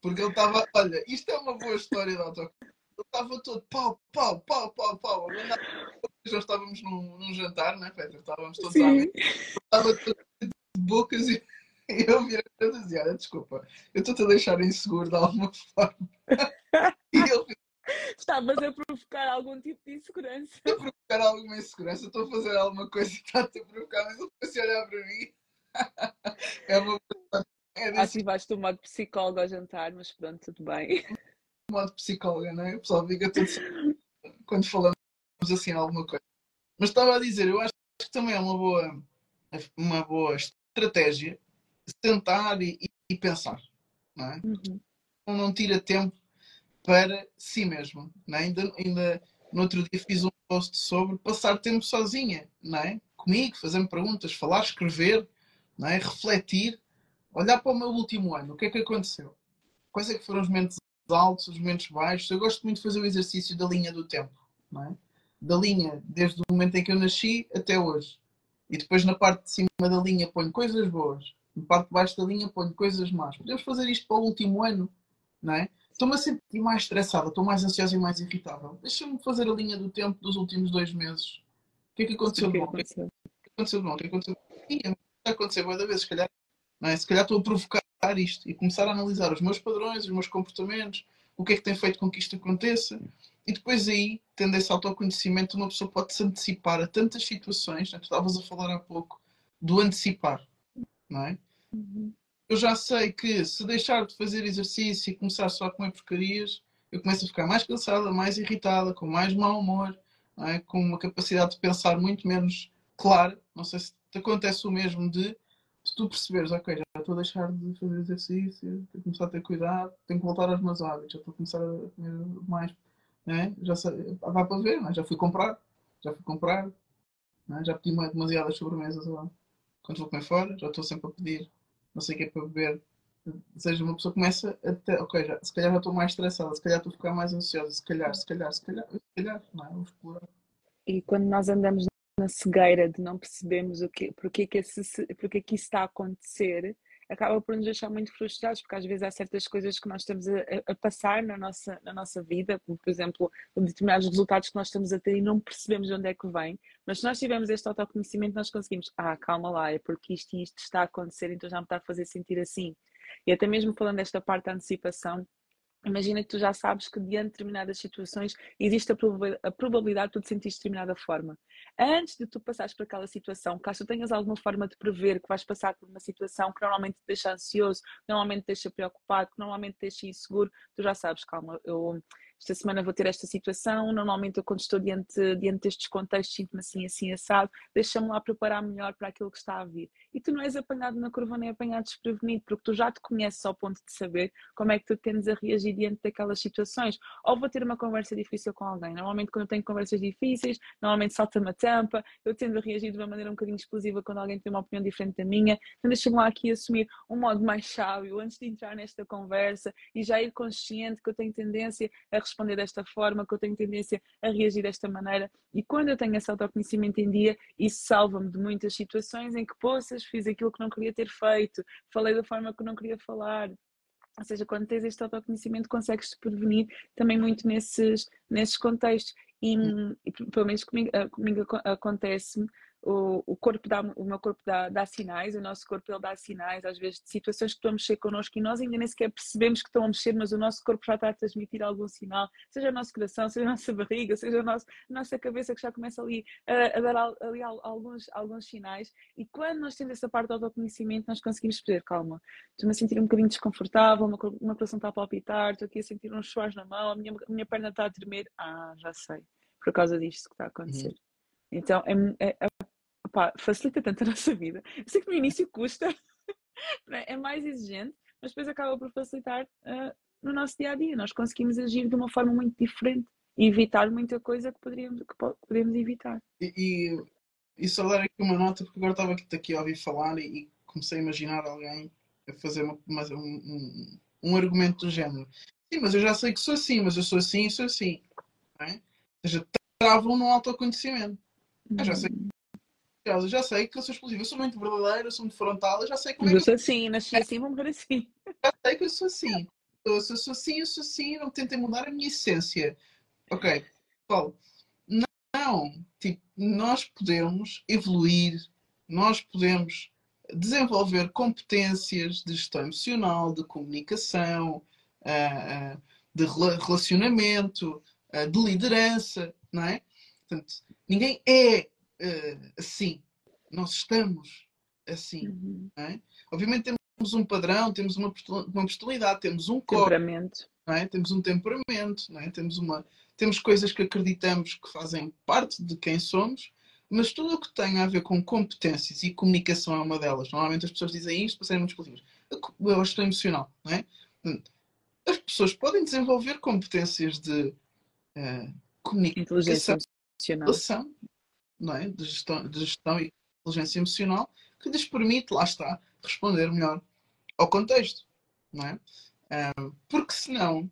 porque ele estava, olha, isto é uma boa história de autocarro. Ele estava todo pau, pau, pau, pau, pau. Já estávamos num, num jantar, né, Petra? Estávamos todos à Estava todo de bocas e eu virei e dizia, olha, desculpa, eu estou-te a deixar inseguro de alguma forma. E ele Estavas a provocar algum tipo de insegurança. Estou a provocar alguma insegurança, estou a fazer alguma coisa que está-te a provocar, mas ele foi se olhar para mim. É uma é desse... Ativaste o modo psicólogo ao jantar, mas pronto, tudo bem. O modo psicóloga, não é? O pessoal fica tudo quando falamos assim alguma coisa. Mas estava a dizer, eu acho que também é uma boa, uma boa estratégia sentar e, e pensar, não é? Uhum. Não tira tempo para si mesmo, não é? Ainda, ainda no outro dia fiz um post sobre passar tempo sozinha, não é? Comigo, fazendo perguntas, falar, escrever, não é? refletir olhar para o meu último ano, o que é que aconteceu? Quais é que foram os momentos altos, os momentos baixos? Eu gosto muito de fazer o exercício da linha do tempo, não é? Da linha, desde o momento em que eu nasci até hoje. E depois na parte de cima da linha ponho coisas boas, na parte de baixo da linha ponho coisas más. Podemos fazer isto para o último ano, não é? Estou-me a sentir mais estressada, estou mais ansiosa e mais irritável. Deixa-me fazer a linha do tempo dos últimos dois meses. O que é que aconteceu de bom? O que é que aconteceu de bom? O que é que aconteceu de bom? aconteceu várias vezes, se calhar não é? Se calhar estou a provocar isto e começar a analisar os meus padrões, os meus comportamentos, o que é que tem feito com que isto aconteça. E depois aí, tendo esse autoconhecimento, uma pessoa pode se antecipar a tantas situações, né? tu estavas a falar há pouco, do antecipar, não é? Uhum. Eu já sei que se deixar de fazer exercício e começar só a comer porcarias, eu começo a ficar mais cansada, mais irritada, com mais mau humor, é? com uma capacidade de pensar muito menos clara. Não sei se te acontece o mesmo de se tu perceberes, ok, já estou a deixar de fazer exercício, tenho que começar a ter cuidado, tenho que voltar aos meus hábitos, já estou a começar a comer mais, né? já vai para ver, né? já fui comprar, já fui comprar, né? já pedi demasiadas sobremesas lá. Quando vou comer fora, já estou sempre a pedir, não sei o que é para beber. Ou seja, uma pessoa começa a ter, ok, já, se calhar já estou mais estressada, se calhar estou a ficar mais ansiosa, se calhar, se calhar, se calhar, se calhar, não é? Explorar. E quando nós andamos na cegueira de não percebermos o que, porque, que esse, porque que isso está a acontecer, acaba por nos deixar muito frustrados, porque às vezes há certas coisas que nós estamos a, a, passar na nossa, na nossa vida, como por exemplo, determinados resultados que nós estamos a ter e não percebemos de onde é que vem, mas se nós tivermos este autoconhecimento, nós conseguimos, ah, calma lá, é porque isto e isto está a acontecer, então já me está a fazer sentir assim. E até mesmo falando desta parte da antecipação, Imagina que tu já sabes que diante de determinadas situações existe a probabilidade de tu te sentir de determinada forma. Antes de tu passares por aquela situação, caso tu tenhas alguma forma de prever que vais passar por uma situação que normalmente te deixa ansioso, que normalmente te deixa preocupado, que normalmente te deixa inseguro, tu já sabes, calma, eu, esta semana vou ter esta situação, normalmente eu quando estou diante, diante destes contextos sinto-me assim, assim, assado, deixa-me lá preparar melhor para aquilo que está a vir. E tu não és apanhado na curva nem apanhado desprevenido, porque tu já te conheces ao ponto de saber como é que tu tendes a reagir diante daquelas situações. Ou vou ter uma conversa difícil com alguém. Normalmente quando eu tenho conversas difíceis, normalmente salta-me a tampa, eu tendo a reagir de uma maneira um bocadinho explosiva quando alguém tem uma opinião diferente da minha. Então deixa-me lá aqui assumir um modo mais sábio antes de entrar nesta conversa e já ir consciente que eu tenho tendência a responder desta forma, que eu tenho tendência a reagir desta maneira. E quando eu tenho esse autoconhecimento em dia, isso salva-me de muitas situações em que, poças, fiz aquilo que não queria ter feito, falei da forma que não queria falar. Ou seja, quando tens este autoconhecimento, consegues-te prevenir também muito nesses, nesses contextos. E, e pelo menos comigo, eh, comigo acontece-me o, o corpo dá, o meu corpo dá, dá, sinais, o nosso corpo ele dá sinais, às vezes, de situações que estão a mexer connosco e nós ainda nem sequer percebemos que estão a mexer, mas o nosso corpo já está a transmitir algum sinal, seja o nosso coração, seja a nossa barriga, seja a nossa, a nossa cabeça que já começa ali a, a dar ali alguns, alguns sinais. E quando nós temos essa parte do autoconhecimento, nós conseguimos perceber, calma, estou-me a sentir um bocadinho desconfortável, o meu coração está a palpitar, estou aqui a sentir uns suares na mão, a minha, a minha perna está a tremer. Ah, já sei, por causa disto que está a acontecer. Uhum. Então é, é opa, facilita tanto a nossa vida. Eu sei que no início custa, é? é mais exigente, mas depois acaba por facilitar uh, no nosso dia a dia. Nós conseguimos agir de uma forma muito diferente e evitar muita coisa que poderíamos, que evitar. E, e, e só dar aqui uma nota, porque agora estava aqui, aqui a ouvir falar e, e comecei a imaginar alguém a fazer uma, uma, um, um, um, argumento do género. Sim, mas eu já sei que sou assim, mas eu sou assim e sou assim. É? Ou seja, travam no autoconhecimento. Eu já sei que eu já sei que eu sou explosivo, eu sou muito verdadeiro, eu sou muito frontal, eu já sei como é que eu sou assim, nasci assim, vou morrer assim. Já sei que eu sou assim. Eu, se eu sou assim, eu sou assim, não tentem mudar a minha essência. Ok, Paulo, não, não, tipo, nós podemos evoluir, nós podemos desenvolver competências de gestão emocional, de comunicação, ah, ah, de relacionamento, ah, de liderança, não é? Portanto, ninguém é uh, assim. Nós estamos assim. Uhum. É? Obviamente temos um padrão, temos uma, uma personalidade, temos um corpo. Temperamento. É? Temos um temperamento, é? temos, uma, temos coisas que acreditamos que fazem parte de quem somos, mas tudo o que tem a ver com competências e comunicação é uma delas. Normalmente as pessoas dizem isto para serem muito explosivos. Eu estou emocional, não é? As pessoas podem desenvolver competências de uh, comunicação, não é? de, gestão, de gestão e inteligência emocional que lhes permite, lá está, responder melhor ao contexto. Não é? Um, porque senão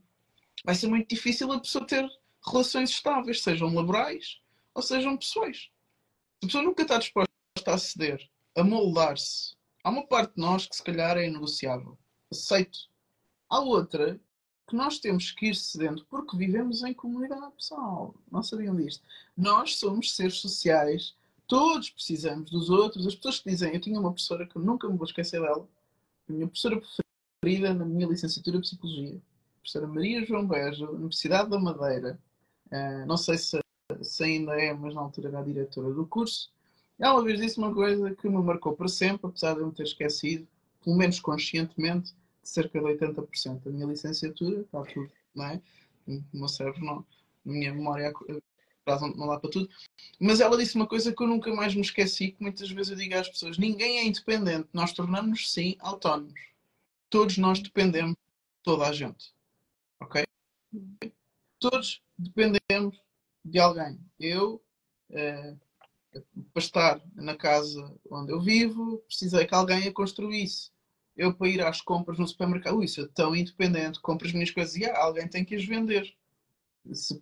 vai ser muito difícil a pessoa ter relações estáveis, sejam laborais ou sejam pessoais. Se a pessoa nunca está disposta a ceder, a moldar-se, há uma parte de nós que se calhar é negociável. Aceito. Há outra que nós temos que ir cedendo porque vivemos em comunidade, pessoal. Não sabiam disto. Nós somos seres sociais, todos precisamos dos outros. As pessoas que dizem, eu tinha uma professora que eu nunca me vou esquecer dela, a minha professora preferida na minha licenciatura de Psicologia, a professora Maria João Beja, Universidade da Madeira. Uh, não sei se, se ainda é, mas na altura era a diretora do curso. Ela uma vez disse uma coisa que me marcou para sempre, apesar de eu me ter esquecido, pelo menos conscientemente cerca de 80% da minha licenciatura, está tudo, não é? O meu cérebro não, a minha memória não dá para tudo. Mas ela disse uma coisa que eu nunca mais me esqueci, que muitas vezes eu digo às pessoas: ninguém é independente, nós tornamos-nos sim autónomos. Todos nós dependemos de toda a gente. Ok? Todos dependemos de alguém. Eu, é, para estar na casa onde eu vivo, precisei que alguém a construísse eu para ir às compras no supermercado, isso é tão independente, compro as minhas coisas e ah, alguém tem que as vender. Se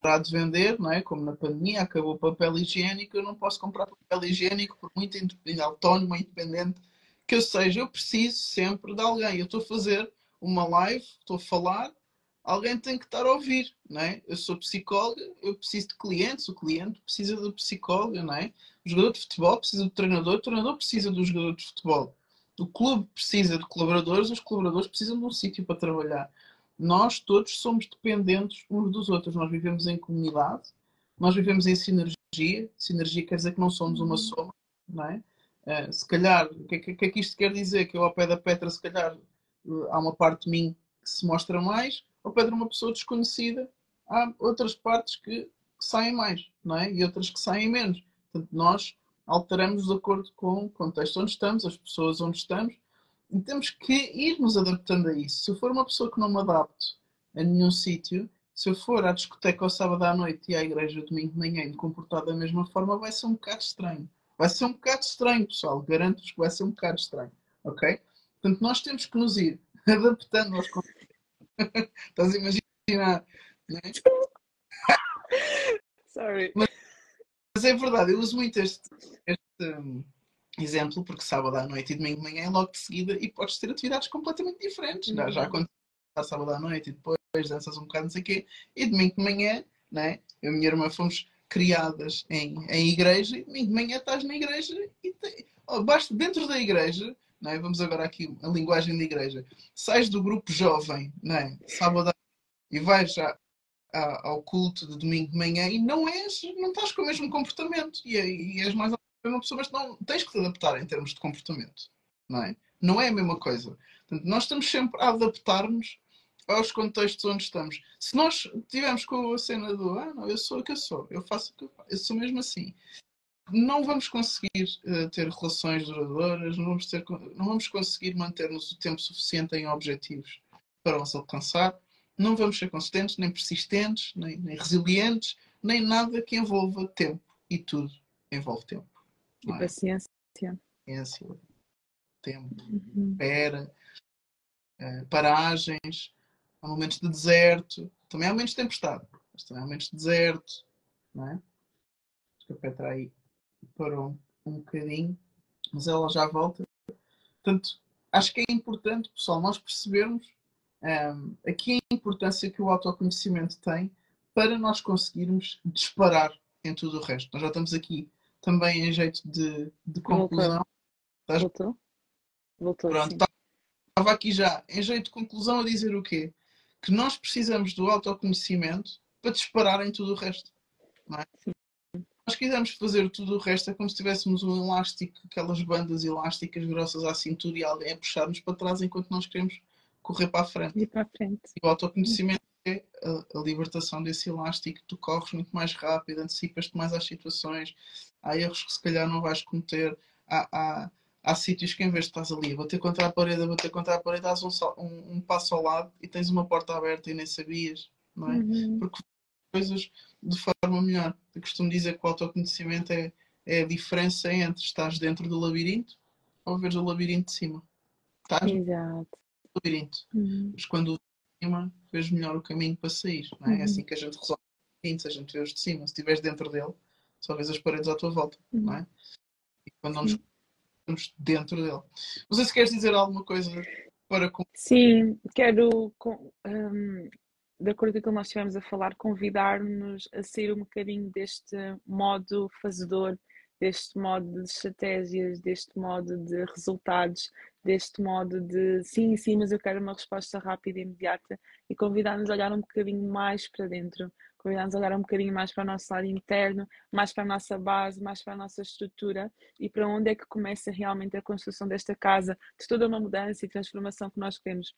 parar de vender, não é? como na pandemia, acabou o papel higiênico, eu não posso comprar papel higiênico por muito autónomo, independente que eu seja, eu preciso sempre de alguém. Eu estou a fazer uma live, estou a falar, alguém tem que estar a ouvir, não é? Eu sou psicóloga, eu preciso de clientes, o cliente precisa do psicólogo, não é? O jogador de futebol precisa do treinador, o treinador precisa do jogador de futebol o clube precisa de colaboradores, os colaboradores precisam de um sítio para trabalhar. Nós todos somos dependentes uns dos outros. Nós vivemos em comunidade, nós vivemos em sinergia. Sinergia quer dizer que não somos uma soma, não é? Uh, se calhar, o que, que, que, é que isto quer dizer? Que eu ao pé da Petra, se calhar, uh, há uma parte de mim que se mostra mais, ao pé de uma pessoa desconhecida, há outras partes que saem mais, não é? E outras que saem menos. Portanto, nós alteramos de acordo com o contexto onde estamos, as pessoas onde estamos, e temos que ir nos adaptando a isso. Se eu for uma pessoa que não me adapto a nenhum sítio, se eu for à discoteca ao sábado à noite e à igreja domingo de manhã e me comportar da mesma forma, vai ser um bocado estranho. Vai ser um bocado estranho, pessoal. Garanto-vos que vai ser um bocado estranho. Ok? Portanto, nós temos que nos ir adaptando aos contextos. Estás a imaginar? Não é? Sorry. Mas, mas, é verdade, eu uso muito este, este um, exemplo, porque sábado à noite e domingo de manhã é logo de seguida e podes ter atividades completamente diferentes. Uhum. Já aconteceu sábado à noite e depois danças um bocado, não sei o quê, e domingo de manhã, né? eu e a minha irmã fomos criadas em, em igreja, e domingo de manhã estás na igreja e te, oh, basta dentro da igreja, né? vamos agora aqui a linguagem da igreja, sais do grupo jovem, né? sábado e vais já ao culto de domingo de manhã e não és, não estás com o mesmo comportamento e, e és mais uma pessoa, mas não tens que te adaptar em termos de comportamento, não é? Não é a mesma coisa. Portanto, nós estamos sempre a adaptar-nos aos contextos onde estamos. Se nós tivermos com a cena do ah, não, eu sou o que eu sou, eu faço o que eu faço, eu sou mesmo assim, não vamos conseguir uh, ter relações duradouras, não vamos, ter, não vamos conseguir manter-nos o tempo suficiente em objetivos para os alcançar, não vamos ser consistentes, nem persistentes, nem, nem resilientes, nem nada que envolva tempo. E tudo envolve tempo. E é? paciência. Paciência, tempo, uhum. espera, uh, paragens, há momentos de deserto, também há momentos de tempestade, mas também há momentos de deserto, não é? Acho que a Petra aí parou um bocadinho, mas ela já volta. Portanto, acho que é importante, pessoal, nós percebermos um, aqui a importância que o autoconhecimento tem para nós conseguirmos disparar em tudo o resto. Nós já estamos aqui também em jeito de, de conclusão. Voltou? Voltou. Pronto, estava aqui já em jeito de conclusão a dizer o quê? Que nós precisamos do autoconhecimento para disparar em tudo o resto. Não é? nós quisermos fazer tudo o resto, é como se tivéssemos um elástico, aquelas bandas elásticas grossas à cintura e alguém a puxar-nos para trás enquanto nós queremos correr para a frente. E para a frente. E o autoconhecimento é a, a, libertação desse elástico, tu corres muito mais rápido, antecipas-te mais às situações, há erros que se calhar não vais cometer, há, há, há sítios que em vez de estás ali bater contra a parede, bater contra a parede, dás um, um, um passo ao lado e tens uma porta aberta e nem sabias, não é? Uhum. Porque coisas de forma melhor. Eu costumo dizer que o autoconhecimento é, é a diferença entre estás dentro do labirinto ou veres o labirinto de cima. Estás Exato. Labirinto. Uhum. Mas quando cima, vês melhor o caminho para sair. Não é? Uhum. é assim que a gente resolve se a gente vê os de cima. Se estiveres dentro dele, só vês as paredes à tua volta. Uhum. Não é? E quando não nos estamos dentro dele. Não sei se queres dizer alguma coisa para. Sim, quero. Um, de acordo com o que nós estivemos a falar, convidar-nos a sair um bocadinho deste modo fazedor, deste modo de estratégias, deste modo de resultados, deste modo de sim, sim, mas eu quero uma resposta rápida e imediata e convidar-nos a olhar um bocadinho mais para dentro, convidar-nos a olhar um bocadinho mais para o nosso lado interno, mais para a nossa base, mais para a nossa estrutura e para onde é que começa realmente a construção desta casa, de toda uma mudança e transformação que nós queremos.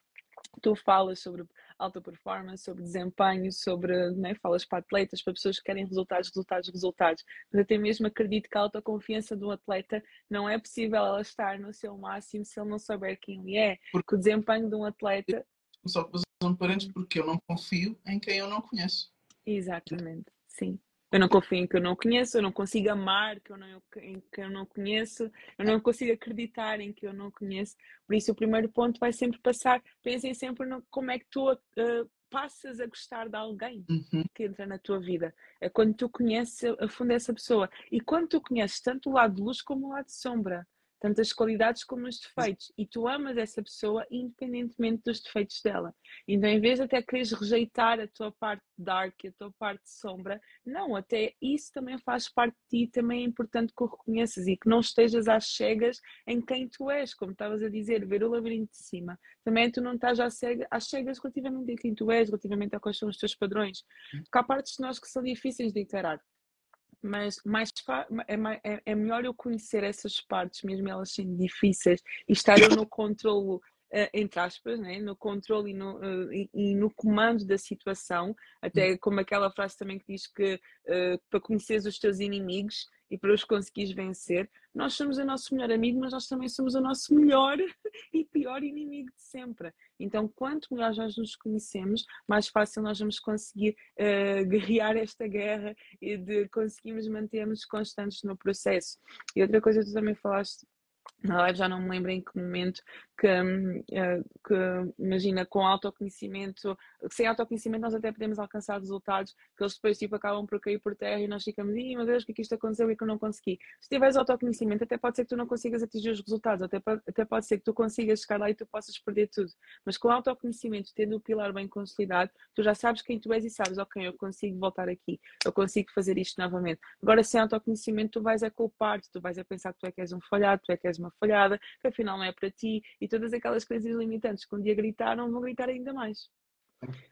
Tu falas sobre alta performance, sobre desempenho, sobre, né, falas para atletas, para pessoas que querem resultados, resultados, resultados. Mas até mesmo acredito que a autoconfiança do atleta não é possível ela estar no seu máximo se ele não souber quem ele é. Porque o desempenho de um atleta. Só fazer um parênteses porque eu não confio em quem eu não conheço. Exatamente, sim. Eu não confio em que eu não conheço, eu não consigo amar que eu não, em que eu não conheço, eu não consigo acreditar em que eu não conheço. Por isso, o primeiro ponto vai sempre passar. Pensem sempre no como é que tu uh, passas a gostar de alguém uhum. que entra na tua vida. É quando tu conheces a fundo essa pessoa. E quando tu conheces tanto o lado de luz como o lado de sombra tanto as qualidades como os defeitos, e tu amas essa pessoa independentemente dos defeitos dela. Então, em vez de até quereres rejeitar a tua parte dark, a tua parte sombra, não, até isso também faz parte de ti, também é importante que o reconheças e que não estejas às cegas em quem tu és, como estavas a dizer, ver o labirinto de cima. Também tu não estás às cegas, às cegas relativamente a quem tu és, relativamente a quais são os teus padrões. Porque há partes de nós que são difíceis de encarar mas mais é, é, é, melhor eu conhecer essas partes, mesmo elas sendo difíceis, e estar eu no controlo uh, entre aspas, né? no controle e no, uh, e, e no, comando da situação, até hum. como aquela frase também que diz que uh, para conheceres os teus inimigos e para os conseguires vencer, nós somos o nosso melhor amigo, mas nós também somos o nosso melhor e pior inimigo de sempre. Então, quanto melhor nós nos conhecemos, mais fácil nós vamos conseguir uh, guerrear esta guerra e de conseguirmos manter-nos constantes no processo. E outra coisa que tu também falaste na live já não me lembro em que momento que, uh, que, imagina com autoconhecimento, sem autoconhecimento nós até podemos alcançar resultados que eles depois tipo acabam por cair por terra e nós ficamos, Ih, meu Deus, o que é que isto aconteceu e que eu não consegui. Se tiveres autoconhecimento, até pode ser que tu não consigas atingir os resultados, até, até pode ser que tu consigas chegar lá e tu possas perder tudo. Mas com autoconhecimento, tendo o pilar bem consolidado, tu já sabes quem tu és e sabes, ok, eu consigo voltar aqui, eu consigo fazer isto novamente. Agora, sem autoconhecimento, tu vais a culpar-te, tu vais a pensar que tu é que és um falhado, tu é que és uma falhada, que afinal não é para ti e todas aquelas crenças limitantes que um dia gritaram vão gritar ainda mais.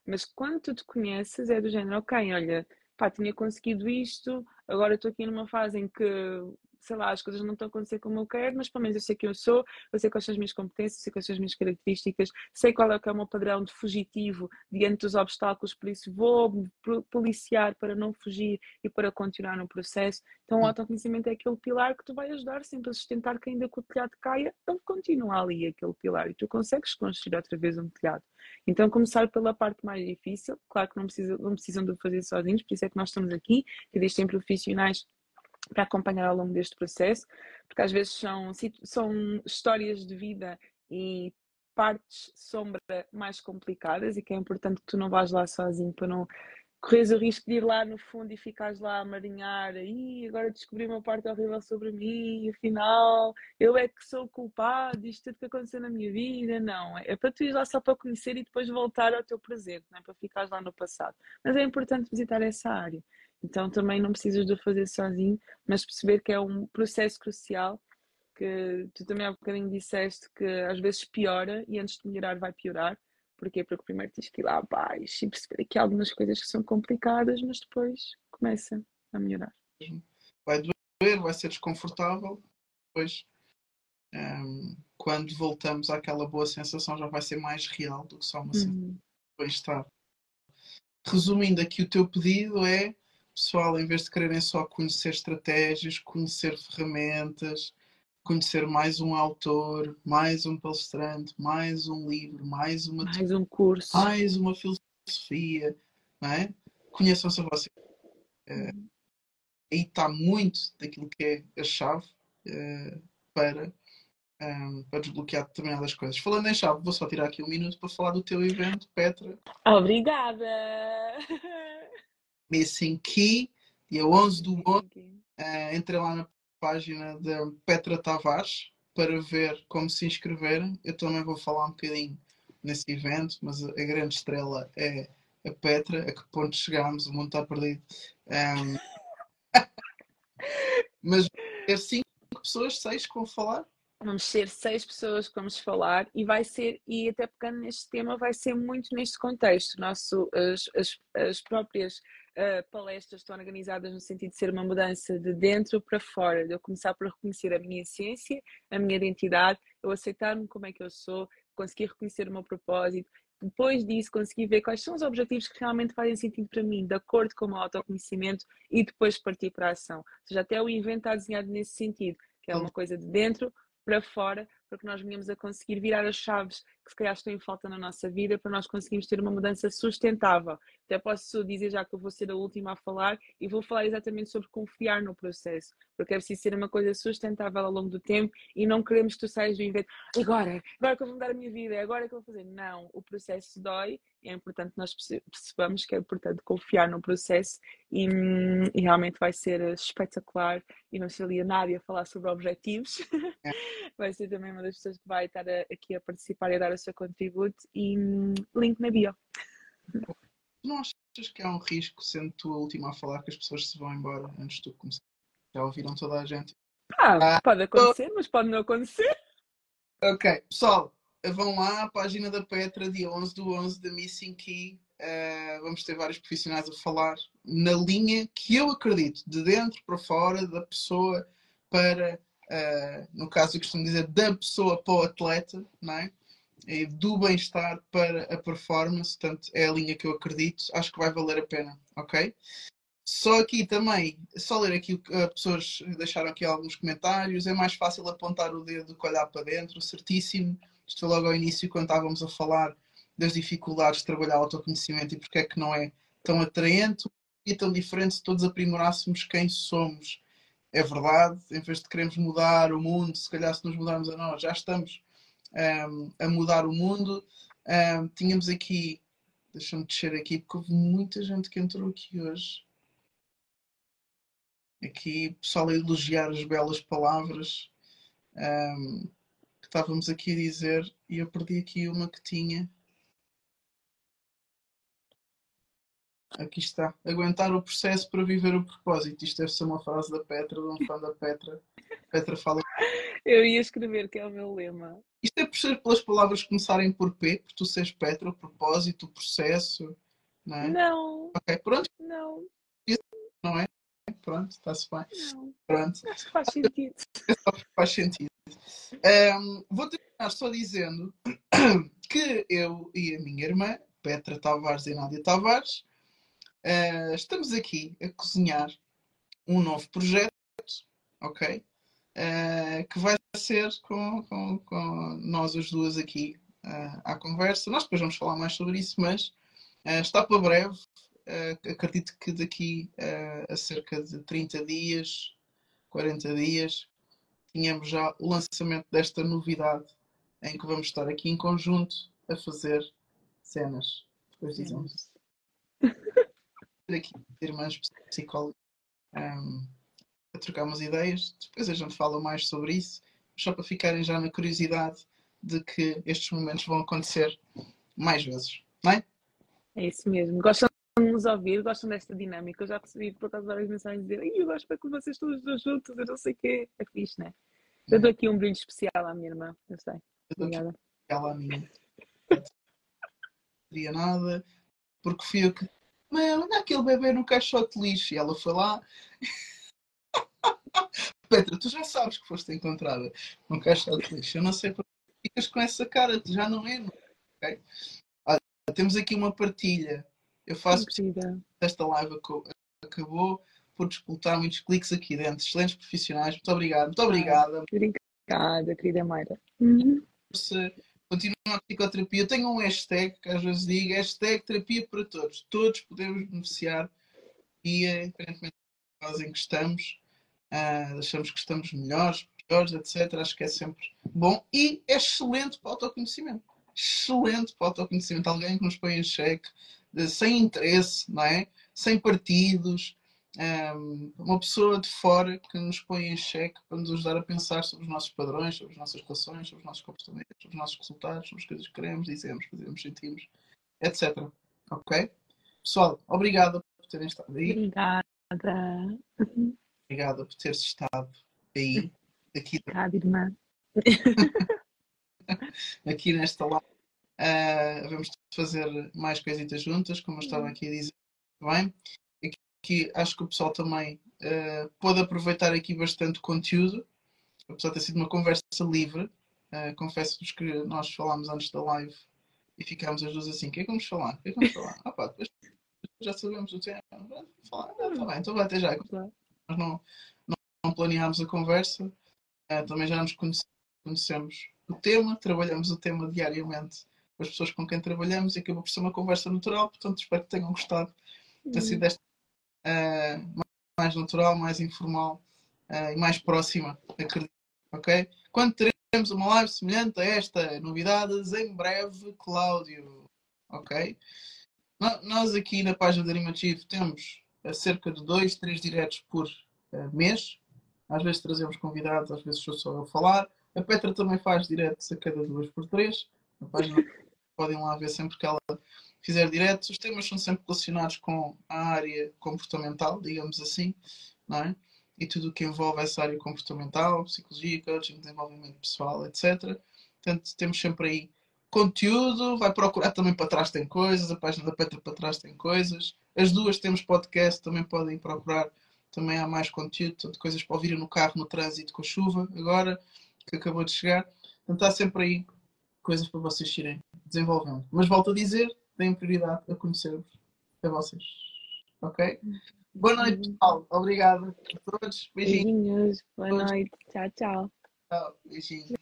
Mas quando tu te conheces, é do género, ok, olha, pá, tinha conseguido isto, agora estou aqui numa fase em que sei lá, as coisas não estão a acontecer como eu quero, mas pelo menos eu sei quem eu sou, eu sei quais são as minhas competências, sei quais são as minhas características, sei qual é, que é o meu padrão de fugitivo diante dos obstáculos, por isso vou policiar para não fugir e para continuar no processo. Então, o autoconhecimento é aquele pilar que tu vai ajudar sempre a sustentar que ainda que o telhado caia, ele continua ali, aquele pilar, e tu consegues construir outra vez um telhado. Então, começar pela parte mais difícil, claro que não, precisa, não precisam de fazer sozinhos, por isso é que nós estamos aqui, que existem profissionais para acompanhar ao longo deste processo, porque às vezes são, são histórias de vida e partes sombra mais complicadas e que é importante que tu não vás lá sozinho para não corres o risco de ir lá no fundo e ficares lá a marinhar e agora descobri uma parte horrível sobre mim afinal eu é que sou o culpado disto tudo que aconteceu na minha vida. Não, é para tu ir lá só para conhecer e depois voltar ao teu presente, não é para ficares lá no passado. Mas é importante visitar essa área. Então também não precisas de fazer sozinho, mas perceber que é um processo crucial que tu também há um bocadinho disseste que às vezes piora e antes de melhorar vai piorar. Porquê? Porque primeiro tens que ir lá abaixo e perceber aqui algumas coisas que são complicadas, mas depois começa a melhorar. Vai doer, vai ser desconfortável, depois um, ehm, quando voltamos àquela boa sensação já vai ser mais real do que só uma sensação uhum. de bem-estar. Resumindo aqui, o teu pedido é pessoal, em vez de quererem só conhecer estratégias, conhecer ferramentas, conhecer mais um autor, mais um palestrante, mais um livro, mais uma mais um curso, mais uma filosofia, não é? Conheçam-se a vocês. Uh, aí está muito daquilo que é a chave uh, para, um, para desbloquear determinadas coisas. Falando em chave, vou só tirar aqui um minuto para falar do teu evento, Petra. Obrigada! Missing Key, dia 11 do 11. Uh, entre lá na página da Petra Tavares para ver como se inscrever. Eu também vou falar um bocadinho nesse evento, mas a grande estrela é a Petra. A que ponto chegamos? O mundo está perdido. Um... mas é cinco pessoas, seis que vão falar? Vamos ser seis pessoas que vamos falar e vai ser, e até pegando neste tema, vai ser muito neste contexto. Nosso, as, as, as próprias uh, palestras estão organizadas no sentido de ser uma mudança de dentro para fora, de eu começar por reconhecer a minha essência, a minha identidade, eu aceitar-me como é que eu sou, conseguir reconhecer o meu propósito, depois disso conseguir ver quais são os objetivos que realmente fazem sentido para mim, de acordo com o meu autoconhecimento, e depois partir para a ação. Ou seja, até o evento está desenhado nesse sentido, que é uma coisa de dentro para fora, para que nós venhamos a conseguir virar as chaves que se calhar estão em falta na nossa vida, para nós conseguirmos ter uma mudança sustentável. Até posso dizer já que eu vou ser a última a falar e vou falar exatamente sobre confiar no processo, porque é preciso ser uma coisa sustentável ao longo do tempo e não queremos que tu saias do invento agora, agora que eu vou mudar a minha vida, é agora que eu vou fazer. Não, o processo dói é importante nós percebamos que é importante confiar no processo e, e realmente vai ser espetacular e não seria nada a falar sobre objetivos. É. vai ser também uma das pessoas que vai estar aqui a participar e a dar o seu contributo e hum, link na bio. Não achas que há um risco, sendo tu a última a falar, que as pessoas se vão embora antes de tu começar? Já ouviram toda a gente? Ah, ah pode acontecer, mas pode não acontecer. Ok, pessoal, vão lá à página da Petra, dia 11 do 11, da Missing Key. Uh, vamos ter vários profissionais a falar na linha que eu acredito, de dentro para fora, da pessoa para, uh, no caso eu costumo dizer, da pessoa para o atleta, não é? Do bem-estar para a performance, portanto é a linha que eu acredito, acho que vai valer a pena, ok? Só aqui também, só ler aqui o que as pessoas deixaram aqui alguns comentários, é mais fácil apontar o dedo do que olhar para dentro, certíssimo. Isto logo ao início, quando estávamos a falar das dificuldades de trabalhar autoconhecimento e porque é que não é tão atraente e tão diferente se todos aprimorássemos quem somos. É verdade, em vez de queremos mudar o mundo, se calhar se nos mudarmos a nós, já estamos um, a mudar o mundo. Um, tínhamos aqui, deixa-me descer aqui, porque houve muita gente que entrou aqui hoje. Aqui, pessoal a elogiar as belas palavras um, que estávamos aqui a dizer, e eu perdi aqui uma que tinha. Aqui está. Aguentar o processo para viver o propósito. Isto deve ser uma frase da Petra, de um fã da Petra. Petra fala. Eu ia escrever, que é o meu lema. Isto é por ser pelas palavras começarem por P, por tu seres Petra, o propósito, o processo. Não é? Não. Ok, pronto. Não. Isso não é? Pronto, está-se bem. Não. Pronto. Acho que faz sentido. faz sentido. Um, vou terminar só dizendo que eu e a minha irmã, Petra Tavares e Nádia Tavares, uh, estamos aqui a cozinhar um novo projeto, ok? Uh, que vai ser com, com, com, nós as duas aqui uh, à conversa. Nós depois vamos falar mais sobre isso, mas está para breve. acredito que daqui a cerca de 30 dias, 40 dias, tínhamos já o lançamento desta novidade em que vamos estar aqui em conjunto a fazer cenas. Depois dizemos. Aqui, irmãs psicólogas, um, a trocar umas ideias. Depois a gente fala mais sobre isso, só para ficarem já na curiosidade de que estes momentos vão acontecer mais vezes, não é? É isso mesmo. Gostam de nos ouvir, gostam desta dinâmica. Eu já recebi por acaso várias mensagens dizer eu gosto para que vocês todos juntos, eu não sei o quê. É fixe, não é? Eu dou aqui um brilho especial à minha irmã, eu sei. Obrigada. Ela a mim. Não queria nada, porque fui eu que. Mãe, olha aquele bebê no caixote de lixo. E ela foi lá. Petra, tu já sabes que foste encontrada num caixote de lixo. Eu não sei porque ficas com essa cara, tu já não é. Okay? Olha, temos aqui uma partilha. Eu faço esta live acabou por disputar muitos cliques aqui dentro. Excelentes profissionais. Muito obrigado. Muito obrigada. Obrigada, querida Mayra. Uhum. Se continua a psicoterapia, eu tenho um hashtag que às vezes digo, hashtag terapia para todos. Todos podemos beneficiar e, aparentemente, nós em que estamos, uh, achamos que estamos melhores, piores, etc. Acho que é sempre bom e é excelente para o autoconhecimento. Excelente para o autoconhecimento. Alguém que nos põe em xeque, sem interesse, não é? Sem partidos, um, uma pessoa de fora que nos põe em xeque para nos ajudar a pensar sobre os nossos padrões, sobre as nossas relações, sobre os nossos comportamentos, sobre os nossos resultados, sobre as coisas que queremos, dizemos, fazemos, sentimos, etc. Ok? Pessoal, obrigado por terem estado aí. Obrigada. Obrigada por teres estado aí. Aqui, Obrigada, irmã. aqui nesta live. Uh, vamos fazer mais coisitas juntas, como eu estava aqui a dizer. Bem? Que acho que o pessoal também uh, pode aproveitar aqui bastante conteúdo, apesar de ter sido uma conversa livre. Uh, Confesso-vos que nós falámos antes da live e ficámos as duas assim: o que é que vamos falar? O que é que vamos falar? Ah, pá, depois já sabemos o tema. Vamos falar. Ah, tá bem, então vai até já. Nós não, não, não planeámos a conversa, uh, também já nos conhecemos, conhecemos o tema, trabalhamos o tema diariamente com as pessoas com quem trabalhamos e acabou por ser uma conversa natural, portanto espero que tenham gostado ter sido desta uh, mais natural, mais informal uh, e mais próxima, acredito. Ok? Quando teremos uma live semelhante a esta, novidades em breve, Cláudio. Ok? Nós aqui na página da Animative temos cerca de dois, três diretos por uh, mês. Às vezes trazemos convidados, às vezes sou só eu falar. A Petra também faz diretos a cada duas por três. Na página podem lá ver sempre que ela fizer direto, os temas são sempre relacionados com a área comportamental, digamos assim, não é? E tudo o que envolve essa área comportamental, psicologia, coaching, desenvolvimento pessoal, etc. Portanto, temos sempre aí conteúdo, vai procurar também para trás tem coisas, a página da Petra para trás tem coisas. As duas temos podcast, também podem procurar, também há mais conteúdo, portanto, coisas para ouvirem no carro, no trânsito, com a chuva, agora, que acabou de chegar. Portanto, está sempre aí coisas para vocês irem desenvolvendo. Mas volto a dizer, deem prioridade a conhecer-vos, a vocês. Ok? Boa noite, pessoal. Obrigado a todos. Beijinhos. Beijinhos. Boa noite. Tchau, tchau. Tchau. Beijinhos.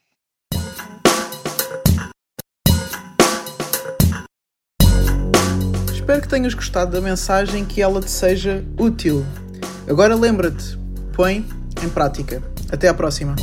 Espero que tenhas gostado da mensagem que ela te seja útil. Agora lembra-te, põe em prática. Até à próxima.